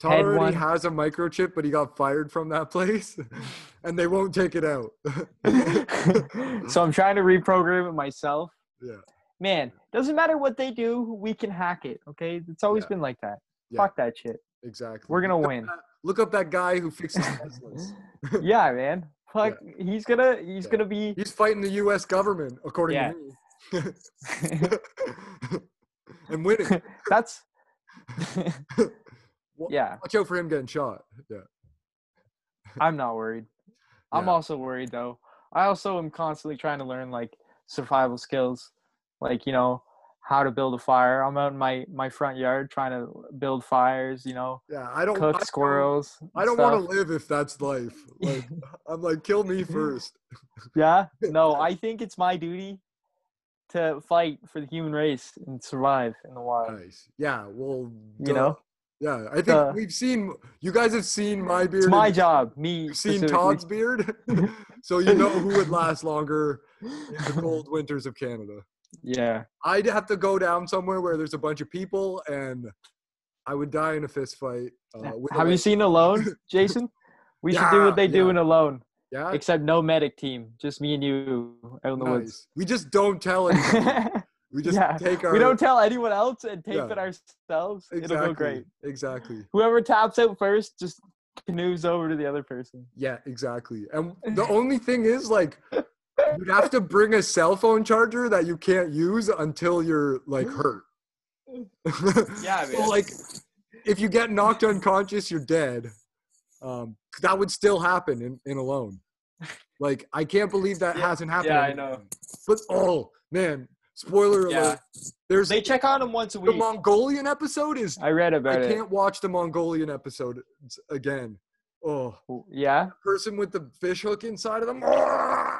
Todd Head already one. has a microchip, but he got fired from that place, [LAUGHS] and they won't take it out. so I'm trying to reprogram it myself. Yeah. Man, doesn't matter what they do, we can hack it. Okay, it's always Yeah. been like that. Yeah. Fuck that shit. Exactly. We're gonna Look up win. that- Look up that guy who fixes [LAUGHS] Teslas. [LAUGHS] yeah, man. Fuck, he's gonna he's Yeah. gonna be. He's fighting the U.S. government, according Yeah. to me, [LAUGHS] and winning. That's. Yeah, Watch out for him getting shot. Yeah. I'm not worried. I'm also worried though. I also am constantly trying to learn like survival skills, like you know how to build a fire. I'm out in my my front yard trying to build fires. You know, Yeah. I don't. I cook don't- squirrels. I don't want to live if that's life. [LAUGHS] Like, I'm like, kill me first. [LAUGHS] Yeah. No, I think it's my duty to fight for the human race and survive in the wild. Nice. Yeah. Well. You know. Yeah. I think Duh. we've seen. You guys have seen my beard. it's my job. Me. You've seen. Todd's beard, [LAUGHS] so you know who would last longer in the cold winters of Canada. Yeah. I'd have to go down somewhere where there's a bunch of people, and I would die in a fist fight. Uh, Have you seen Alone, [LAUGHS] Jason? We should do what they do yeah. in Alone, Yeah. except no medic team, just me and you out in the woods. We just don't tell anyone. [LAUGHS] We just Yeah, take our. we don't tell anyone else and tape Yeah. it ourselves. exactly, It'll go great. Exactly. Whoever taps out first just canoes over to the other person. Yeah, exactly. And [LAUGHS] the only thing is, like, you'd have to bring a cell phone charger that you can't use until you're like hurt. [LAUGHS] Yeah, so, like, if you get knocked unconscious, you're dead. Um, that would still happen in, in alone. Like, I can't believe that Yeah, hasn't happened. yeah, I know. But oh man, spoiler Yeah. alert. There's They check on him once a week. the. Mongolian episode is I read I about it. I can't watch the Mongolian episode again. Oh, Yeah. person with the fish hook inside of them. [LAUGHS]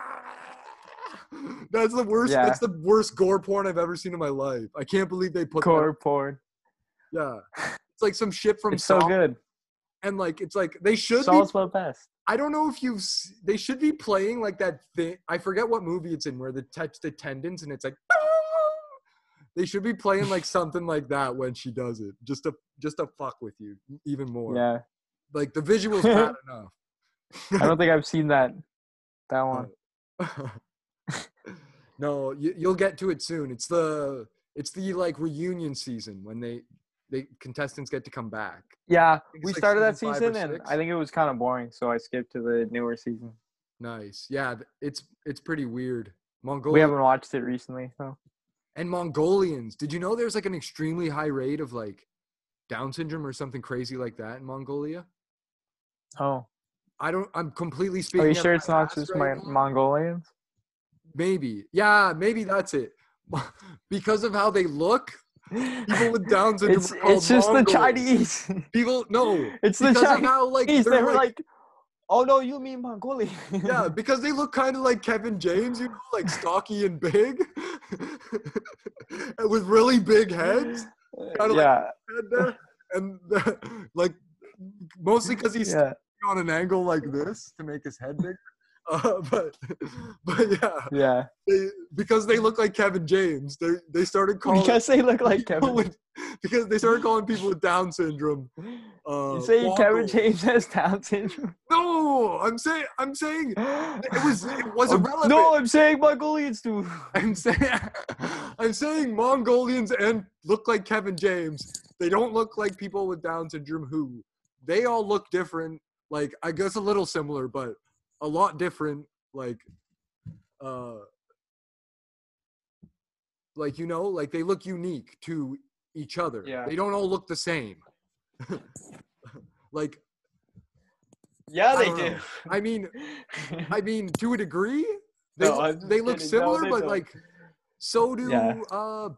[LAUGHS] That's the worst. Yeah. That's the worst gore porn I've ever seen in my life. I can't believe they put Core that. porn. Yeah, it's like some shit from It's so good. and like it's like they should be Saul's what best. I don't know if you've. They should be playing like that thing. I forget what movie it's in where they touch the tendons and it's like. [LAUGHS] They should be playing like something like that when she does it, just to just to fuck with you even more. Yeah, Like the visuals bad [LAUGHS] enough. I don't think I've seen that. That one. No, you, you'll get to it soon. It's the it's the like reunion season when they they contestants get to come back. Yeah, we like started that season or season, and six. I think it was kind of boring, so I skipped to the newer season. Nice. Yeah, it's it's pretty weird. Mongolia. We haven't watched it recently, so and Mongolians. Did you know there's like an extremely high rate of like Down syndrome or something crazy like that in Mongolia? oh, I don't. I'm completely speaking. are you sure it's not just right my now. Mongolians? Maybe. Yeah, maybe that's it. [LAUGHS] because of how they look, people with Down syndrome. It's it's just the Chinese. People no. [LAUGHS] It's the of Chinese. how like They they're like, like, "Oh no, you mean Mongolian. yeah, because they look kind of like Kevin James, you know, like stocky and big, and [LAUGHS] with really big heads. Uh, kinda like- yeah, head there, and like mostly because he's yeah, on an angle like this to make his head bigger. Uh, [LAUGHS] but but yeah, yeah. they, because they look like Kevin James, they they started [LAUGHS] calling Because they look like people Kevin. with, [LAUGHS] because they started calling people with Down syndrome. Uh, you say Kevin James has Down syndrome? No, I'm saying I'm saying it was it was Oh, irrelevant. No, I'm saying Mongolians do. I'm saying I'm saying Mongolians and look like Kevin James. They don't look like people with Down syndrome who they all look different. Like I guess a little similar, but a lot different. Like uh like you know, like they look unique to each other. Yeah. They don't all look the same. [LAUGHS] like Yeah, they don't do. know. I mean [LAUGHS] I mean to a degree they No, look, they look kidding. No, similar they but don't. like so do Yeah. uh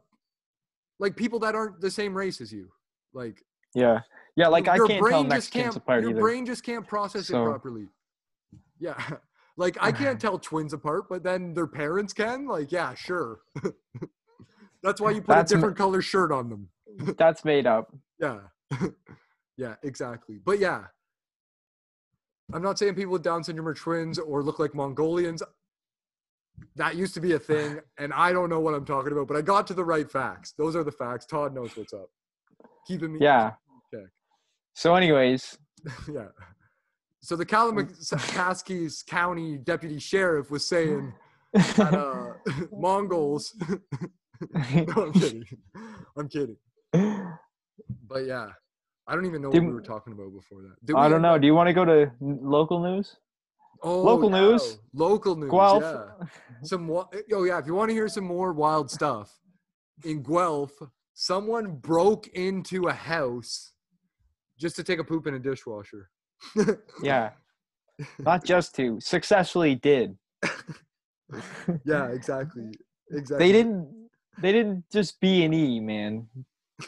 like people that aren't the same race as you like yeah, yeah. Like I can't tell brain just Mexicans can't apart your either. brain just can't process So- it properly yeah [LAUGHS] like i can't tell twins apart but then their parents can? Like yeah sure. [LAUGHS] That's why you put That's a different color shirt on them. [LAUGHS] That's made up. yeah. Yeah exactly. But yeah. I'm not saying people with down syndrome are twins or look like mongolians. That used to be a thing [SIGHS] and i don't know what i'm talking about but i got to the right facts. Those are the facts. Todd knows what's up. Keeping me Yeah. check. So, anyways, yeah so the kalamazoo county deputy sheriff was saying [LAUGHS] that uh, [LAUGHS] mongols [LAUGHS] no i'm kidding i'm kidding but yeah i don't even know Did- what we were talking about before that I don't know. up- Do you want to go to local news? Oh, Local yeah, news? Local news. Guelph. Yeah. Some. Oh yeah. If you want to hear some more wild stuff, in Guelph, someone broke into a house just to take a poop in a dishwasher. Yeah. [LAUGHS] Not just to. Successfully did. yeah. Exactly. Exactly. They didn't. They didn't just B and E, man.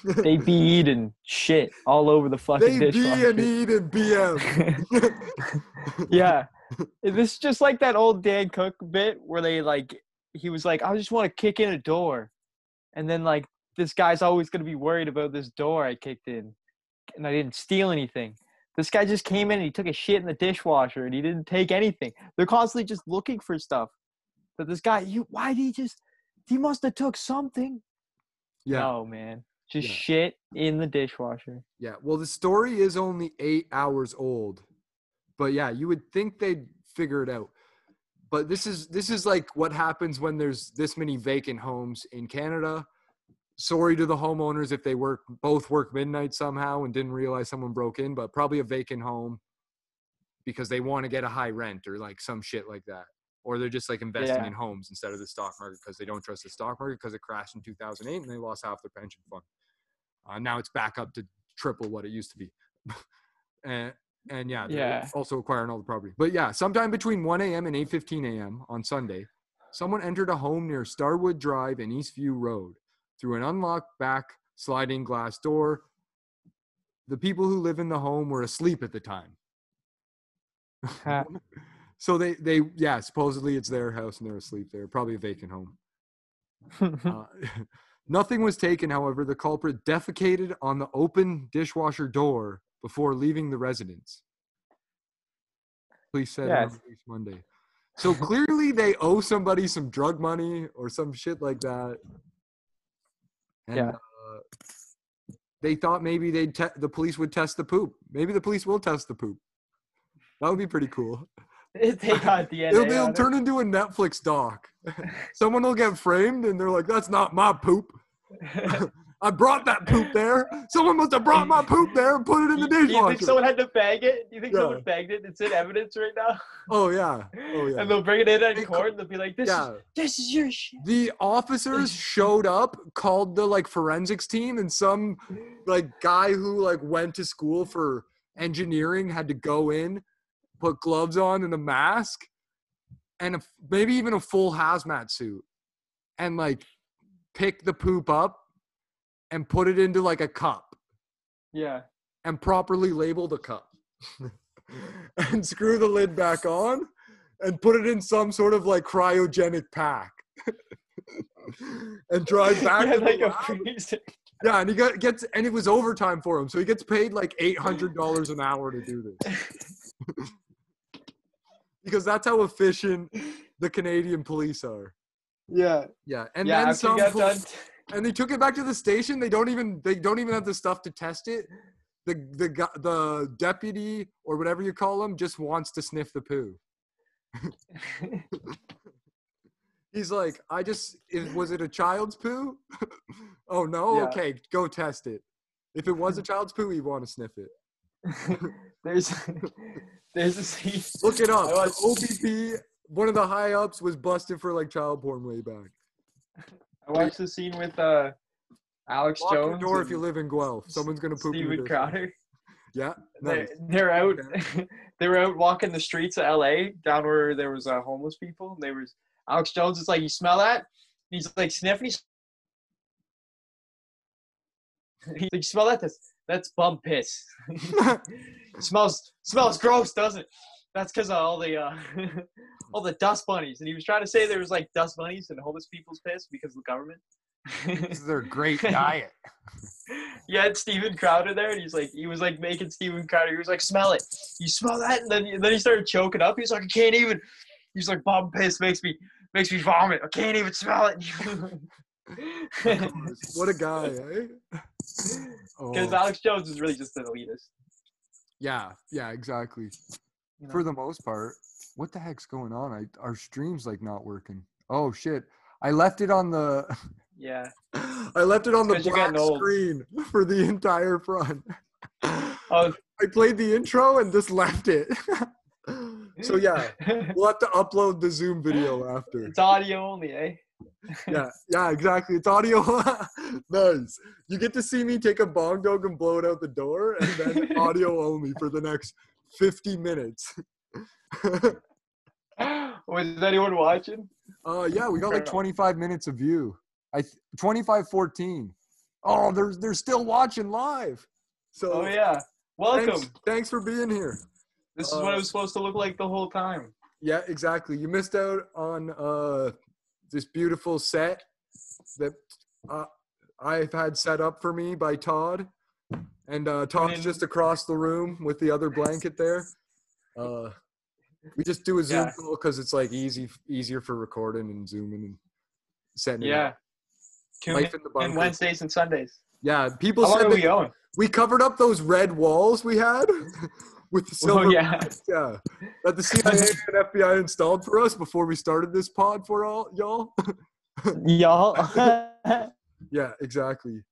They [LAUGHS] be eating shit all over the fucking They B dishwasher. and E and BM. [LAUGHS] yeah. This is just like that old Dane Cook bit where they like he was like, I just want to kick in a door. And then like this guy's always gonna be worried about this door I kicked in. And I didn't steal anything. This guy just came in and he took a shit in the dishwasher and he didn't take anything. They're constantly just looking for stuff. But this guy, you why did he just he must have took something. yeah. No, man. Just Yeah. shit in the dishwasher. Yeah. Well, the story is only eight hours old, but yeah, you would think they'd figure it out. But this is this is like what happens when there's this many vacant homes in Canada. Sorry to the homeowners if they work both work midnight somehow and didn't realize someone broke in, but probably a vacant home because they want to get a high rent or like some shit like that. Or they're just like investing Yeah. in homes instead of the stock market because they don't trust the stock market because it crashed in 2008 and they lost half their pension fund. Uh, now it's back up to triple what it used to be. and [LAUGHS] and yeah, Yeah. also acquiring all the property. But yeah, sometime between 1 a.m. and 8:15 a.m. on Sunday, someone entered a home near Starwood Drive and Eastview Road through an unlocked back sliding glass door. The people who live in the home were asleep at the time. [LAUGHS] So they they yeah, supposedly it's their house and they're asleep there, probably a vacant home. [LAUGHS] Uh, [LAUGHS] nothing was taken, however. The culprit defecated on the open dishwasher door before leaving the residence. Police said release Monday. So clearly they owe somebody some drug money or some shit like that. And, Yeah. Uh, they thought maybe they would te- the police would test the poop. Maybe the police will test the poop. That would be pretty cool. [LAUGHS] they got DNA. [LAUGHS] It'll, it'll it. turn into a Netflix doc. [LAUGHS] Someone will get framed and they're like, "That's not my poop. I brought that poop there. Someone must have brought my poop there and put it in the You- you think someone had to bag it? Do you think Yeah. someone bagged it? It's in evidence right now. Oh yeah. Oh yeah. And they'll bring it in in court and they'll be like, "This Yeah. is this is your shit." The officers [LAUGHS] showed up, called the like forensics team, and some like guy who like went to school for engineering had to go in, put gloves on and a mask, and a, maybe even a full hazmat suit, and like pick the poop up and put it into like a cup Yeah. and properly label the cup [LAUGHS] and screw the lid back on and put it in some sort of like cryogenic pack [LAUGHS] and drive [LAUGHS] back yeah, to like freezer. yeah and he got, gets and it was overtime for him so he gets paid like $800 an hour to do this because that's how efficient the canadian police are Yeah. yeah and yeah. then some you got pol- done. And they took it back to the station. They don't even they don't even have the stuff to test it. The the the deputy or whatever you call him just wants to sniff the poo. [LAUGHS] He's like, I just is, was it a child's poo? [LAUGHS] oh no, Yeah. okay, go test it. If it was a [LAUGHS] child's poo, you want to sniff it. there's there's a scene. Look it up. OPP, one of the high ups, was busted for like child porn way back. I watched the scene with uh Alex Lock your Jones. door if you live in Guelph. Someone's gonna poop your Steven dishwasher. Crowder. [LAUGHS] Yeah, They, nice. they're out. [LAUGHS] they were out walking the streets of LA, down where there was uh, homeless people. And They was Alex Jones is like, "You smell that?" He's like sniffing. He's, [LAUGHS] he's like, "You smell that? That's that's bum piss. smells smells gross, doesn't it? That's because of all the uh, [LAUGHS] all the dust bunnies." And he was trying to say there was like dust bunnies and homeless people's piss because of the government. This is their great [LAUGHS] diet. you had Steven Crowder there, and he's like, he was like making Steven Crowder. He was like, "Smell it, you smell that?" And then, and then he started choking up. He's like, "I can't even." He's like, "Bomb piss makes me makes me vomit. I can't even smell it." [LAUGHS] what a guy, eh? Because Oh, Alex Jones is really just an elitist. yeah, yeah, exactly. You know? For the most part, what the heck's going on? I our stream's like not working. Oh shit! I left it on the. yeah, [LAUGHS] I left it on the black screen [LAUGHS] for the entire front. Oh. [LAUGHS] I played the intro and just left it. so yeah, we'll have to upload the Zoom video after. it's audio only, eh? yeah, yeah, exactly. It's audio. nice. You get to see me take a bong dog and blow it out the door, and then audio only for the next 50 minutes. [LAUGHS] Was anyone watching? uh, yeah, we got like 25 minutes of view. I th- 25 14. Oh, they're they're still watching live. So Oh yeah, welcome. thanks, thanks for being here. This is what Uh, it was supposed to look like the whole time. Yeah, exactly. You missed out on uh, this beautiful set that uh, I've had set up for me by Todd, and uh, Todd's in- just across the room with the other blanket there. Uh, we just do a Zoom Yeah. call because it's like easy, easier for recording and zooming and setting Yeah. Life in the bunker. Wednesdays and Sundays. Yeah, people How said we going? we covered up those red walls we had [LAUGHS] with the [LAUGHS] silver. Oh yeah. mats, yeah, that the CIA and FBI installed for us before we started this pod for all y'all. [LAUGHS] Y'all. Yeah, exactly.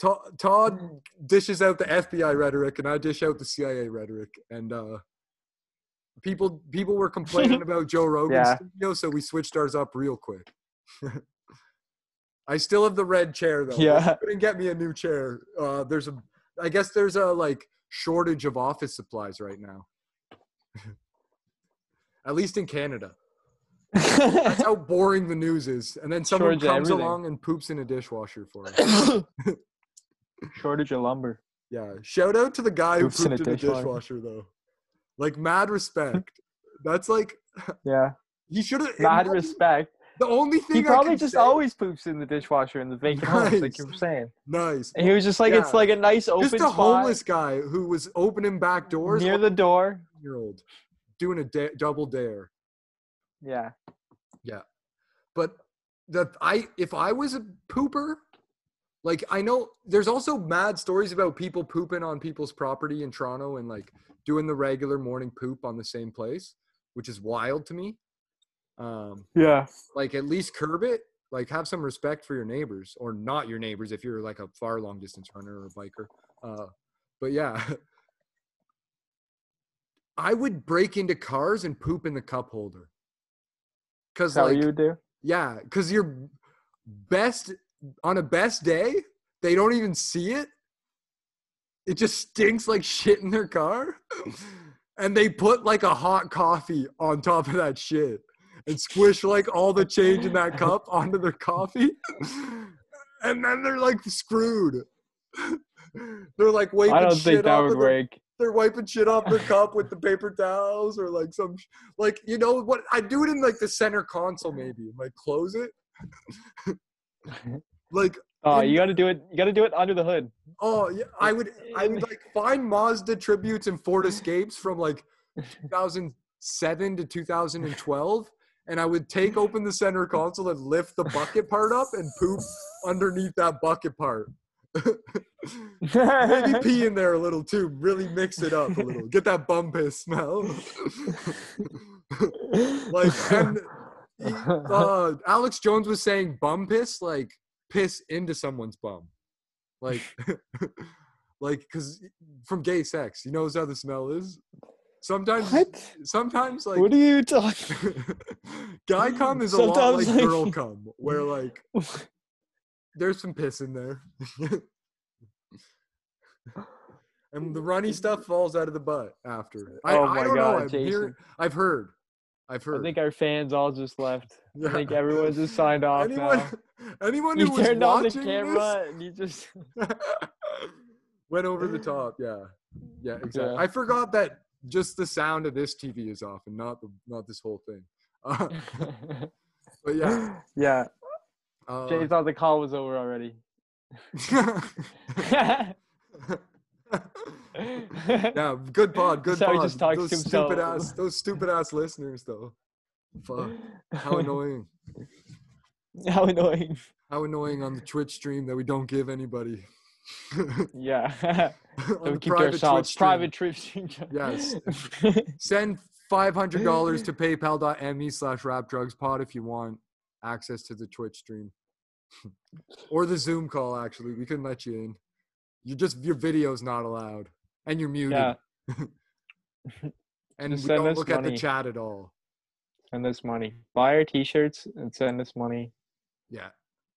To- Todd dishes out the FBI rhetoric, and I dish out the CIA rhetoric. And uh, people people were complaining [LAUGHS] about Joe Rogan's Yeah. studio, so we switched ours up real quick. [LAUGHS] I still have the red chair though. Yeah. Couldn't get me a new chair. Uh, there's a, I guess there's a like shortage of office supplies right now. [LAUGHS] At least in Canada. That's how boring the news is. And then someone comes everything. along and poops in a dishwasher for us. [COUGHS] Shortage of lumber. Yeah. Shout out to the guy who Poops in pooped a in a dishwasher. though. Like mad respect. [LAUGHS] That's like [LAUGHS] Yeah. he should have Mad respect. The only thing He I probably just say- always poops in the dishwasher in the vacant homes, like you were saying. nice. And he was just like, it's like a nice open Just a spot homeless guy who was opening back doors. near the door. year old doing a da- double dare. Yeah. Yeah, but the I if I was a pooper, like I know there's also mad stories about people pooping on people's property in Toronto and like doing the regular morning poop on the same place, which is wild to me. Um, Yeah. like at least curb it. Like have some respect for your neighbors or not your neighbors if you're like a far long distance runner or a biker. Uh, but yeah, [LAUGHS] I would break into cars and poop in the cup holder. Cause Is like you do? yeah, because your best on a best day, they don't even see it. It just stinks like shit in their car. [LAUGHS] and they put like a hot coffee on top of that shit and squish like all the change in that cup [LAUGHS] onto their coffee. [LAUGHS] and then they're like screwed. they're like wiping I don't shit think that off would work. they're wiping shit off their cup with the paper towels or like some like you know what I do it in like the center console maybe like close it like Oh, you gotta do it. You gotta do it under the hood. oh yeah I would I would like find Mazda tributes and Ford Escapes from like 2007 to 2012 and I would take open the center console and lift the bucket part up and poop underneath that bucket part [LAUGHS] maybe pee in there a little too really mix it up a little get that bum piss smell [LAUGHS] like and [LAUGHS] uh, Alex Jones was saying bum piss like piss into someone's bum like [LAUGHS] [LAUGHS] like because from gay sex he knows how the smell is sometimes what? sometimes like what are you talking? [LAUGHS] guy cum is a lot like, like- girl cum where like there's some piss in there and the runny stuff falls out of the butt after I, Oh I my don't know God, I've, Jason. hear, I've heard I've heard I think our fans all just left. Yeah. [LAUGHS] I think everyone just signed off anyone now. [LAUGHS] anyone who You was turned on the watching camera and you just [LAUGHS] went over the top yeah yeah exactly Yeah. i forgot that just the sound of this tv is off and not the not this whole thing uh, but yeah yeah. uh, Jay thought the call was over already. Yeah good pod good So pod just talks those to stupid ass those stupid ass listeners though fuck how annoying [LAUGHS] How annoying. how annoying on the twitch stream that we don't give anybody [LAUGHS] Yeah. [LAUGHS] so keep to ourselves. stream. Private stream. Yes. send $500 to paypal.me slash rapdrugspod if you want access to the twitch stream or the zoom call actually we can let you in you just your video's not allowed and you're muted yeah. [LAUGHS] and Just we don't look at the chat at all Send us money. Buy our t-shirts and send us money. yeah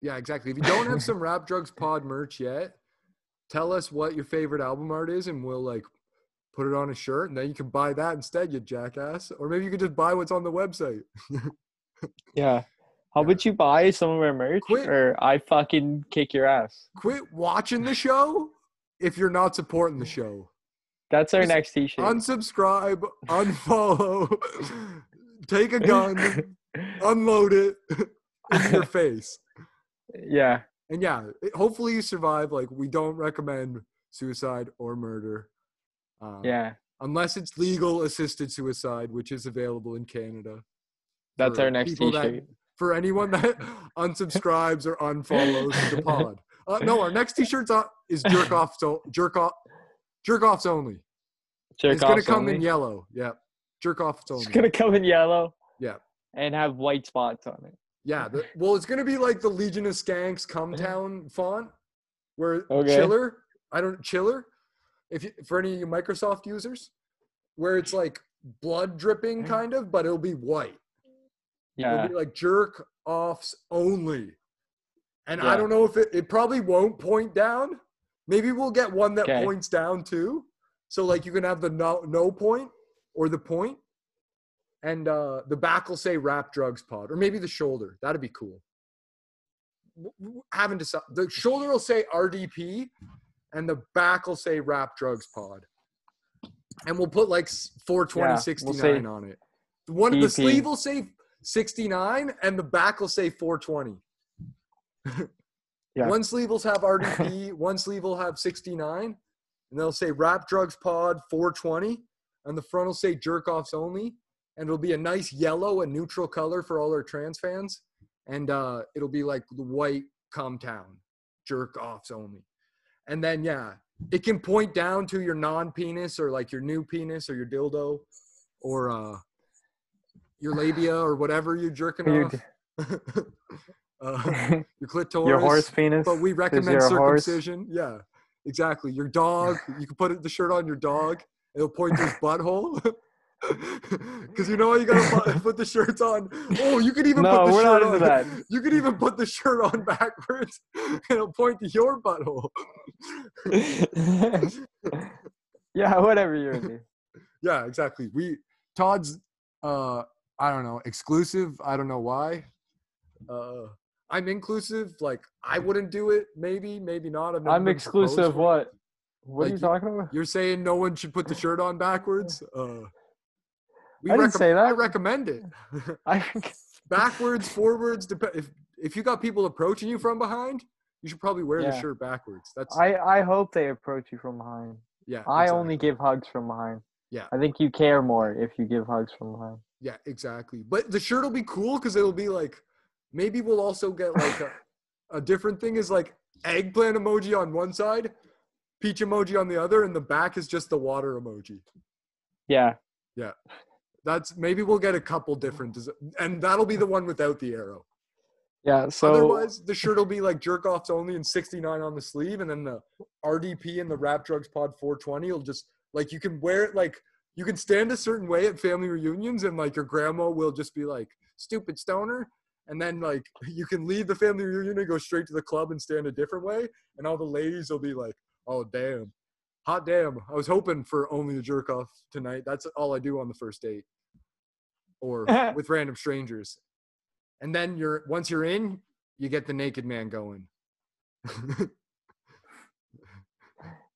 yeah exactly if you don't have some rap drugs pod merch yet tell us what your favorite album art is and we'll like put it on a shirt and then you can buy that instead you jackass or maybe you could just buy what's on the website [LAUGHS] Yeah. How about you buy some of our merch Quit. or I fucking kick your ass? quit watching the show if you're not supporting the [LAUGHS] show. That's our Just next t-shirt. Unsubscribe, [LAUGHS] unfollow, take a [LAUGHS] gun, unload it [LAUGHS] in your face. yeah. And yeah, it- hopefully you survive. Like we don't recommend suicide or murder. Um, Yeah. Unless it's legal assisted suicide, which is available in Canada. That's our next t-shirt. for anyone that unsubscribes or unfollows the pod. Uh, no, our next t-shirt is jerk off. So jerk off, jerk offs only. Jerk it's gonna come in yellow. Yeah, jerk offs only. It's gonna come in yellow. Yeah. And have white spots on it. Yeah, the, well, it's gonna be like the Legion of Skanks Come Town font, where Okay. chiller. I don't chiller. If you, for any of you Microsoft users, where it's like blood dripping kind of, but it'll be white. Yeah. It'll be like jerk offs only. And I don't know if it, it probably won't point down. Maybe we'll get one that Okay. points down too. So like you can have the no no point or the point, and uh, the back will say "Rap Drugs Pod" or maybe the shoulder. That'd be cool. Haven't decided. The shoulder will say RDP, and the back will say "Rap Drugs Pod." And we'll put like four twenty Yeah, sixty we'll on it. The one the sleeve will say 69, and the back will say 420. [LAUGHS] Yeah. One sleeve will have RDP, [LAUGHS] one sleeve will have 69, and they'll say Rap Drugs Pod 420, and the front will say Jerk Offs Only, and it'll be a nice yellow and neutral color for all our trans fans, and uh, it'll be like the white Come Town Jerk Offs Only, and then yeah, it can point down to your non-penis or like your new penis or your dildo, or uh, your labia or whatever you're jerking off. [LAUGHS] uh, [LAUGHS] your clitoris. Your horse penis. But we recommend you're horse. circumcision. Yeah, exactly. Your dog. [LAUGHS] You can put the shirt on your dog. It'll point to his [LAUGHS] butthole. Because you know how you gotta put, the shirts on. Oh, you could even No, put the we're shirt not on. that. You could even put the shirt on backwards, and it'll point to your butthole. yeah, whatever you're into. Yeah, exactly. We Todd's. Uh, I don't know. Exclusive. I don't know why. Uh, I'm inclusive. Like I wouldn't do it. Maybe, maybe not. I've I'm exclusive. What? What Like, are you talking about? You're saying no one should put the shirt on backwards? [LAUGHS] Uh, we I didn't say I recommend it. [LAUGHS] I, [LAUGHS] backwards, forwards. Dep- if if you got people approaching you from behind, you should probably wear the shirt backwards. That's I I hope they approach you from behind. yeah. I exactly. only give hugs from behind. Yeah. I think you care more if you give hugs from behind. yeah, exactly. But the shirt will be cool because it'll be like maybe we'll also get like a, a different thing is like eggplant emoji on one side, peach emoji on the other, and the back is just the water emoji. Yeah. Yeah. That's maybe we'll get a couple different, des- and that'll be the one without the arrow. Yeah. So Otherwise, the shirt will be like jerk offs only and 69 on the sleeve, and then the RDP and the Rap Drugs Pod 420 will just like you can wear it like you can stand a certain way at family reunions, and like your grandma will just be like stupid stoner, and then like [LAUGHS] you can leave the family reunion and go straight to the club and stand a different way, and all the ladies will be like, oh damn, hot damn, I was hoping for only the jerk off tonight. That's all I do on the first date, or [LAUGHS] with random strangers and then you're once you're in, you get the naked man going. [LAUGHS]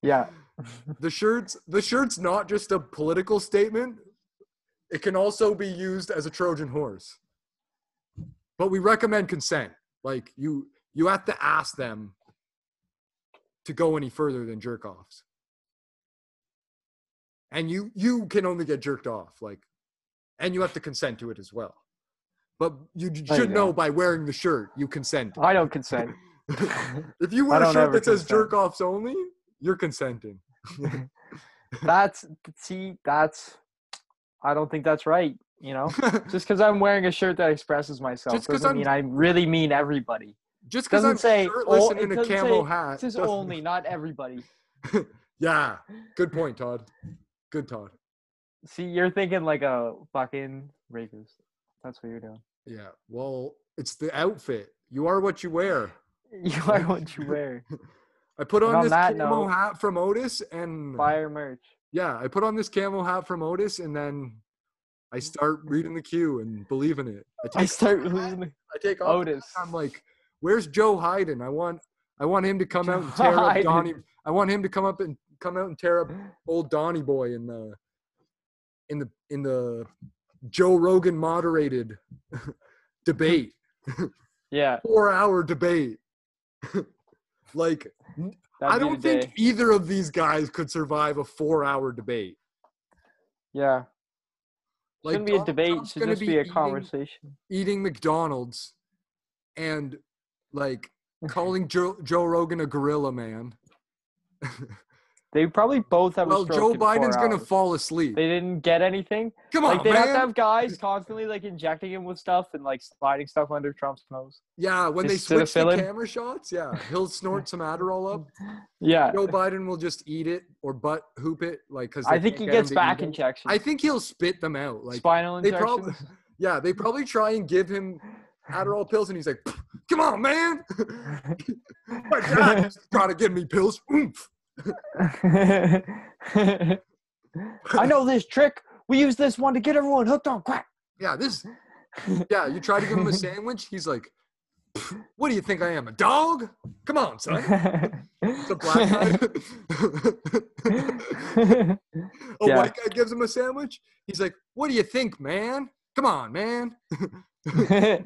yeah. the shirts, the shirt's not just a political statement; it can also be used as a Trojan horse. But we recommend consent. Like you, you have to ask them to go any further than jerk offs, and you you can only get jerked off. Like, and you have to consent to it as well. But you should know by wearing the shirt, you consent. I don't consent. [LAUGHS] if you wear a shirt that says consent. jerk offs only, you're consenting. [LAUGHS] That's see, that's I don't think that's right. You know, [LAUGHS] just because I'm wearing a shirt that expresses myself Just doesn't I'm- mean I really mean everybody. Just because I'm say shirtless and in a camo say- hat. Says doesn't- only, not everybody. [LAUGHS] Yeah, good point, Todd. Good, Todd. See, you're thinking like a fucking rapist. That's what you're doing. Yeah, well, it's the outfit. You are what you wear. [LAUGHS] You are what you wear. I put on on this camo note- hat from Otis, and Fire merch. yeah, I put on this camo hat from Otis, and then I mm-hmm. start reading the cue and believing it. I take, I [LAUGHS] start losing I take off. Otis. I'm like, "Where's Joe Biden? I want, I want him to come out and Joe tear up. Donnie. I want him to come up and come out and tear up [GASPS] old Donnie Boy in the, in the in the Joe Rogan moderated [LAUGHS] debate, [LAUGHS] Yeah, four hour debate. like, that'd I don't think day. either of these guys could survive a four hour debate. Yeah, Like, shouldn't be a debate. Trump's Should just be a eating- conversation. eating McDonald's and like [LAUGHS] calling Joe, Joe Rogan a gorilla man. [LAUGHS] They probably both have well, a stroke Joe Biden's gonna hours. fall asleep. They didn't get anything. Come on, like they man. have to have guys constantly like injecting him with stuff and like sliding stuff under Trump's nose. yeah, when they Just to the switch the camera shots, yeah, he'll snort some Adderall up. Yeah, Joe Biden will just eat it or butt hoop it, like because I think he gets back injections. I think he'll spit them out. Like, Spinal they injections. probably- [LAUGHS] yeah, they probably try and give him Adderall pills, and he's like, "Come on, man, [LAUGHS] my dad [LAUGHS] gotta give me pills." Oomph. I know this trick. We use this one to get everyone hooked on crack. Yeah, this. Yeah, you try to give him a sandwich. He's like, "What do you think I am, a dog? Come on, son." It's a black guy. [LAUGHS] a Yeah. white guy gives him a sandwich. He's like, "What do you think, man? Come on, man." [LAUGHS]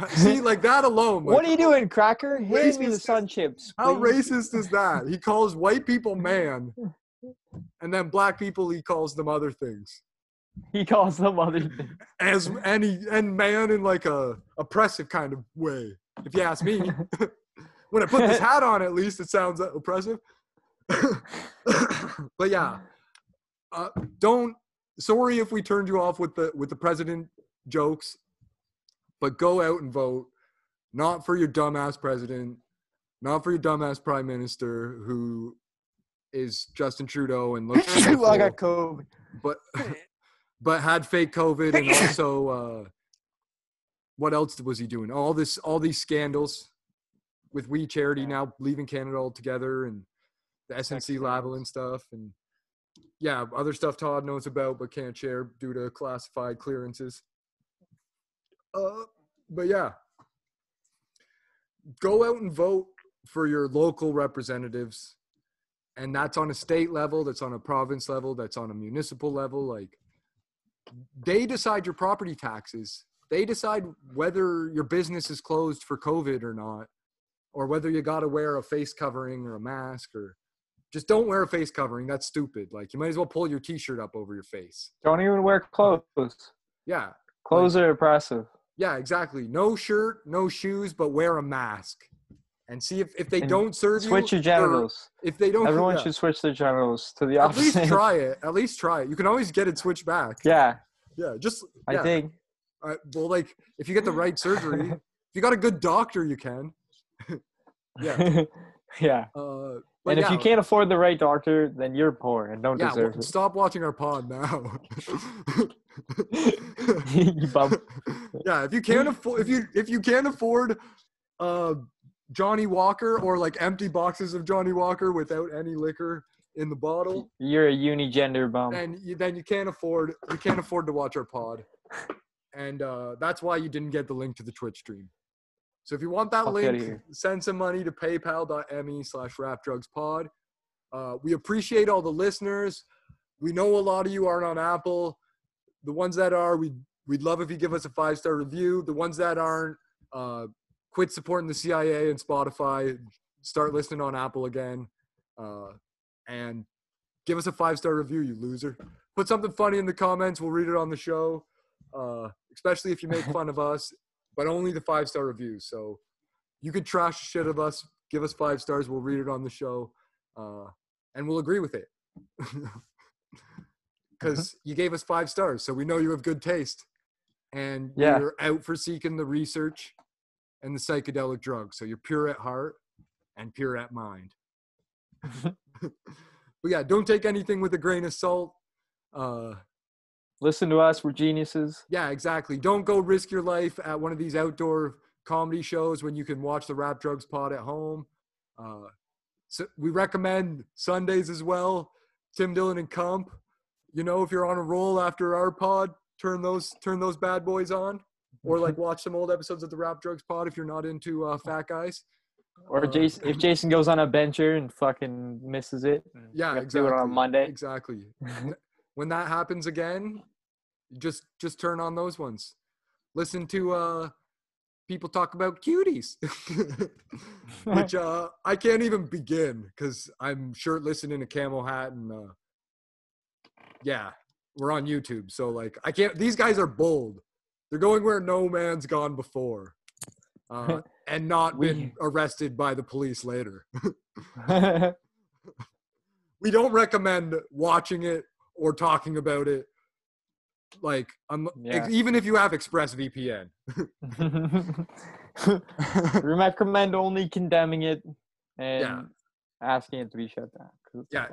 [LAUGHS] See, like that alone. what are you doing, Cracker? Hand me the sun chips. How racist is that? He calls white people man, [LAUGHS] and then black people he calls them other things. He calls them other things. As and he and man in like a oppressive kind of way. If you ask me, [LAUGHS] when I put this hat on, at least it sounds oppressive. but yeah, uh, don't. Sorry if we turned you off with the with the president jokes, but go out and vote. Not for your dumbass president, not for your dumbass prime minister who is Justin Trudeau and looks [LAUGHS] I got COVID. but [LAUGHS] but had fake COVID and also [LAUGHS] uh, what else was he doing? All this, all these scandals with We Charity now leaving Canada altogether and the SNC Lavalin stuff and yeah, other stuff Todd knows about but can't share due to classified clearances. Uh, but yeah, go out and vote for your local representatives. And that's on a state level that's on a province level that's on a municipal level like they decide your property taxes. They decide whether your business is closed for covid or not or whether you got to wear a face covering or a mask or just don't wear a face covering that's stupid. Like you might as well pull your t-shirt up over your face. Don't even wear clothes. yeah. Clothes are oppressive. Yeah exactly no shirt no shoes but wear a mask and see if, if they And don't serve Switch you Switch your genitals. if they don't Everyone should switch their genitals to the at opposite. least try [LAUGHS] it at least try it you can always get it switched back yeah, yeah just I think. Uh, well, like if you get the right surgery, [LAUGHS] if you got a good doctor, you can. [LAUGHS] Yeah. yeah. Uh, but And if you can't afford the right doctor, then you're poor and don't yeah, deserve well, stop watching our pod now. [LAUGHS] you [LAUGHS] yeah, if you can't afford, if you if you can't afford, uh, Johnnie Walker or like empty boxes of Johnnie Walker without any liquor in the bottle, You're a unigender bum. And you, then you can't afford you can't afford to watch our pod, and uh, that's why you didn't get the link to the Twitch stream. So if you want that outta link, send some money to paypal.me slash rapdrugspod. Uh, we appreciate all the listeners. We know a lot of you aren't on Apple. The ones that are, we we'd love if you give us a five star review. The ones that aren't, uh, quit supporting the CIA and Spotify. Start listening on Apple again, uh, and give us a five star review, you loser. Put something funny in the comments. We'll read it on the show, uh, especially if you make [LAUGHS] fun of us, but only the five star reviews. So you could trash the shit of us. Give us five stars. We'll read it on the show, uh, and we'll agree with it. [LAUGHS] Because you gave us five stars, so we know you have good taste, and Yeah. you're out for seeking the research and the psychedelic drugs. So you're pure at heart and pure at mind. [LAUGHS] [LAUGHS] but yeah, don't take anything with a grain of salt. Uh, Listen to us. We're geniuses. yeah, exactly. Don't go risk your life at one of these outdoor comedy shows when you can watch the Rap Drugs Pod at home. Uh, so we recommend Sundays as well. Tim Dillon and Comp. You know, if you're on a roll after our pod, turn those turn those bad boys on, or like [LAUGHS] watch some old episodes of the Rap Drugs Pod if you're not into uh, fat guys. Or Uh, Jason, if Jason goes on a bencher and fucking misses it, Yeah, we have to exactly. do it on Monday. Exactly. [LAUGHS] when that happens again, just just turn on those ones. Listen to uh people talk about cuties. [LAUGHS] Which uh I can't even begin because I'm shirtless and in a camel hat and uh yeah, we're on YouTube. So like I can't these guys are bold. They're going where no man's gone before. Uh [LAUGHS] and not We- been arrested by the police later. [LAUGHS] we don't recommend watching it or talking about it like um, Yeah. even if you have expressvpn [LAUGHS] we recommend only condemning it and Yeah. asking it to be shut down. Yeah.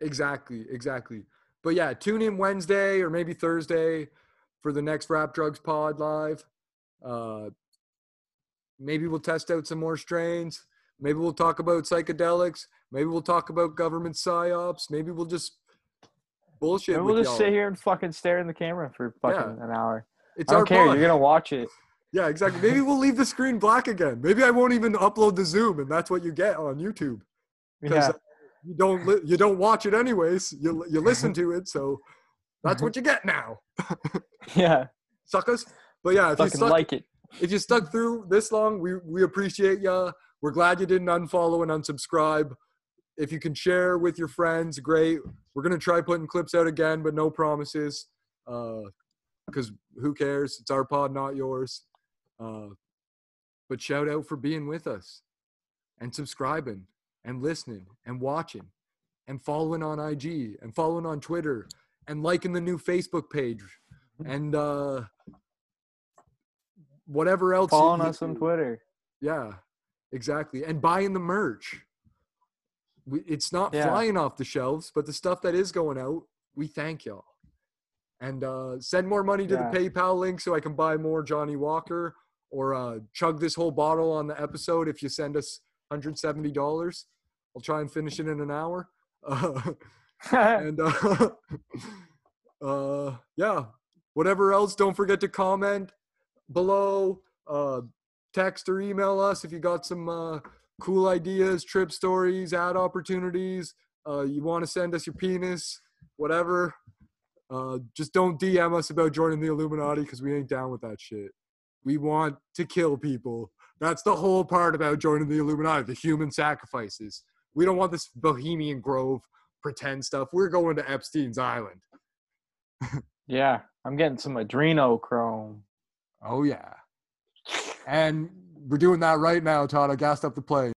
exactly exactly but yeah tune in wednesday or maybe thursday for the next rap drugs pod live uh maybe we'll test out some more strains maybe we'll talk about psychedelics maybe we'll talk about government psyops maybe we'll just bullshit we'll just y'all. sit here and fucking stare in the camera for fucking an hour. it's I don't our care. pod. You're gonna watch it. Yeah, exactly. Maybe we'll leave the screen black again. Maybe I won't even upload the Zoom, and that's what you get on YouTube. Because Yeah. Uh, you don't li- you don't watch it anyways. You you listen to it, so that's mm-hmm. what you get now, [LAUGHS] Yeah. suckers. But yeah, if you stuck, like it. if you stuck through this long, we we appreciate ya. We're glad you didn't unfollow and unsubscribe. If you can share with your friends, great. We're gonna try putting clips out again, but no promises. Uh, because who cares? It's our pod, not yours. Uh, but shout out for being with us and subscribing and listening and watching and following on IG and following on Twitter and liking the new Facebook page and uh, whatever else. Following us on. Twitter. Yeah, exactly. And buying the merch. It's not Yeah. flying off the shelves, but the stuff that is going out, we thank y'all. And uh, send more money to Yeah. the PayPal link so I can buy more Johnnie Walker or uh, chug this whole bottle on the episode if you send us $170. I'll try and finish it in an hour. Uh, [LAUGHS] and uh, [LAUGHS] uh, yeah, whatever else, don't forget to comment below. Uh, text or email us if you got some uh, cool ideas, trip stories, ad opportunities. Uh, you want to send us your penis, whatever. Uh, just don't DM us about joining the Illuminati because we ain't down with that shit. We want to kill people. That's the whole part about joining the Illuminati, the human sacrifices. We don't want this Bohemian Grove pretend stuff. We're going to Epstein's Island. [LAUGHS] yeah, I'm getting some adrenochrome. Oh, yeah. And we're doing that right now, Todd. I gassed up the plane.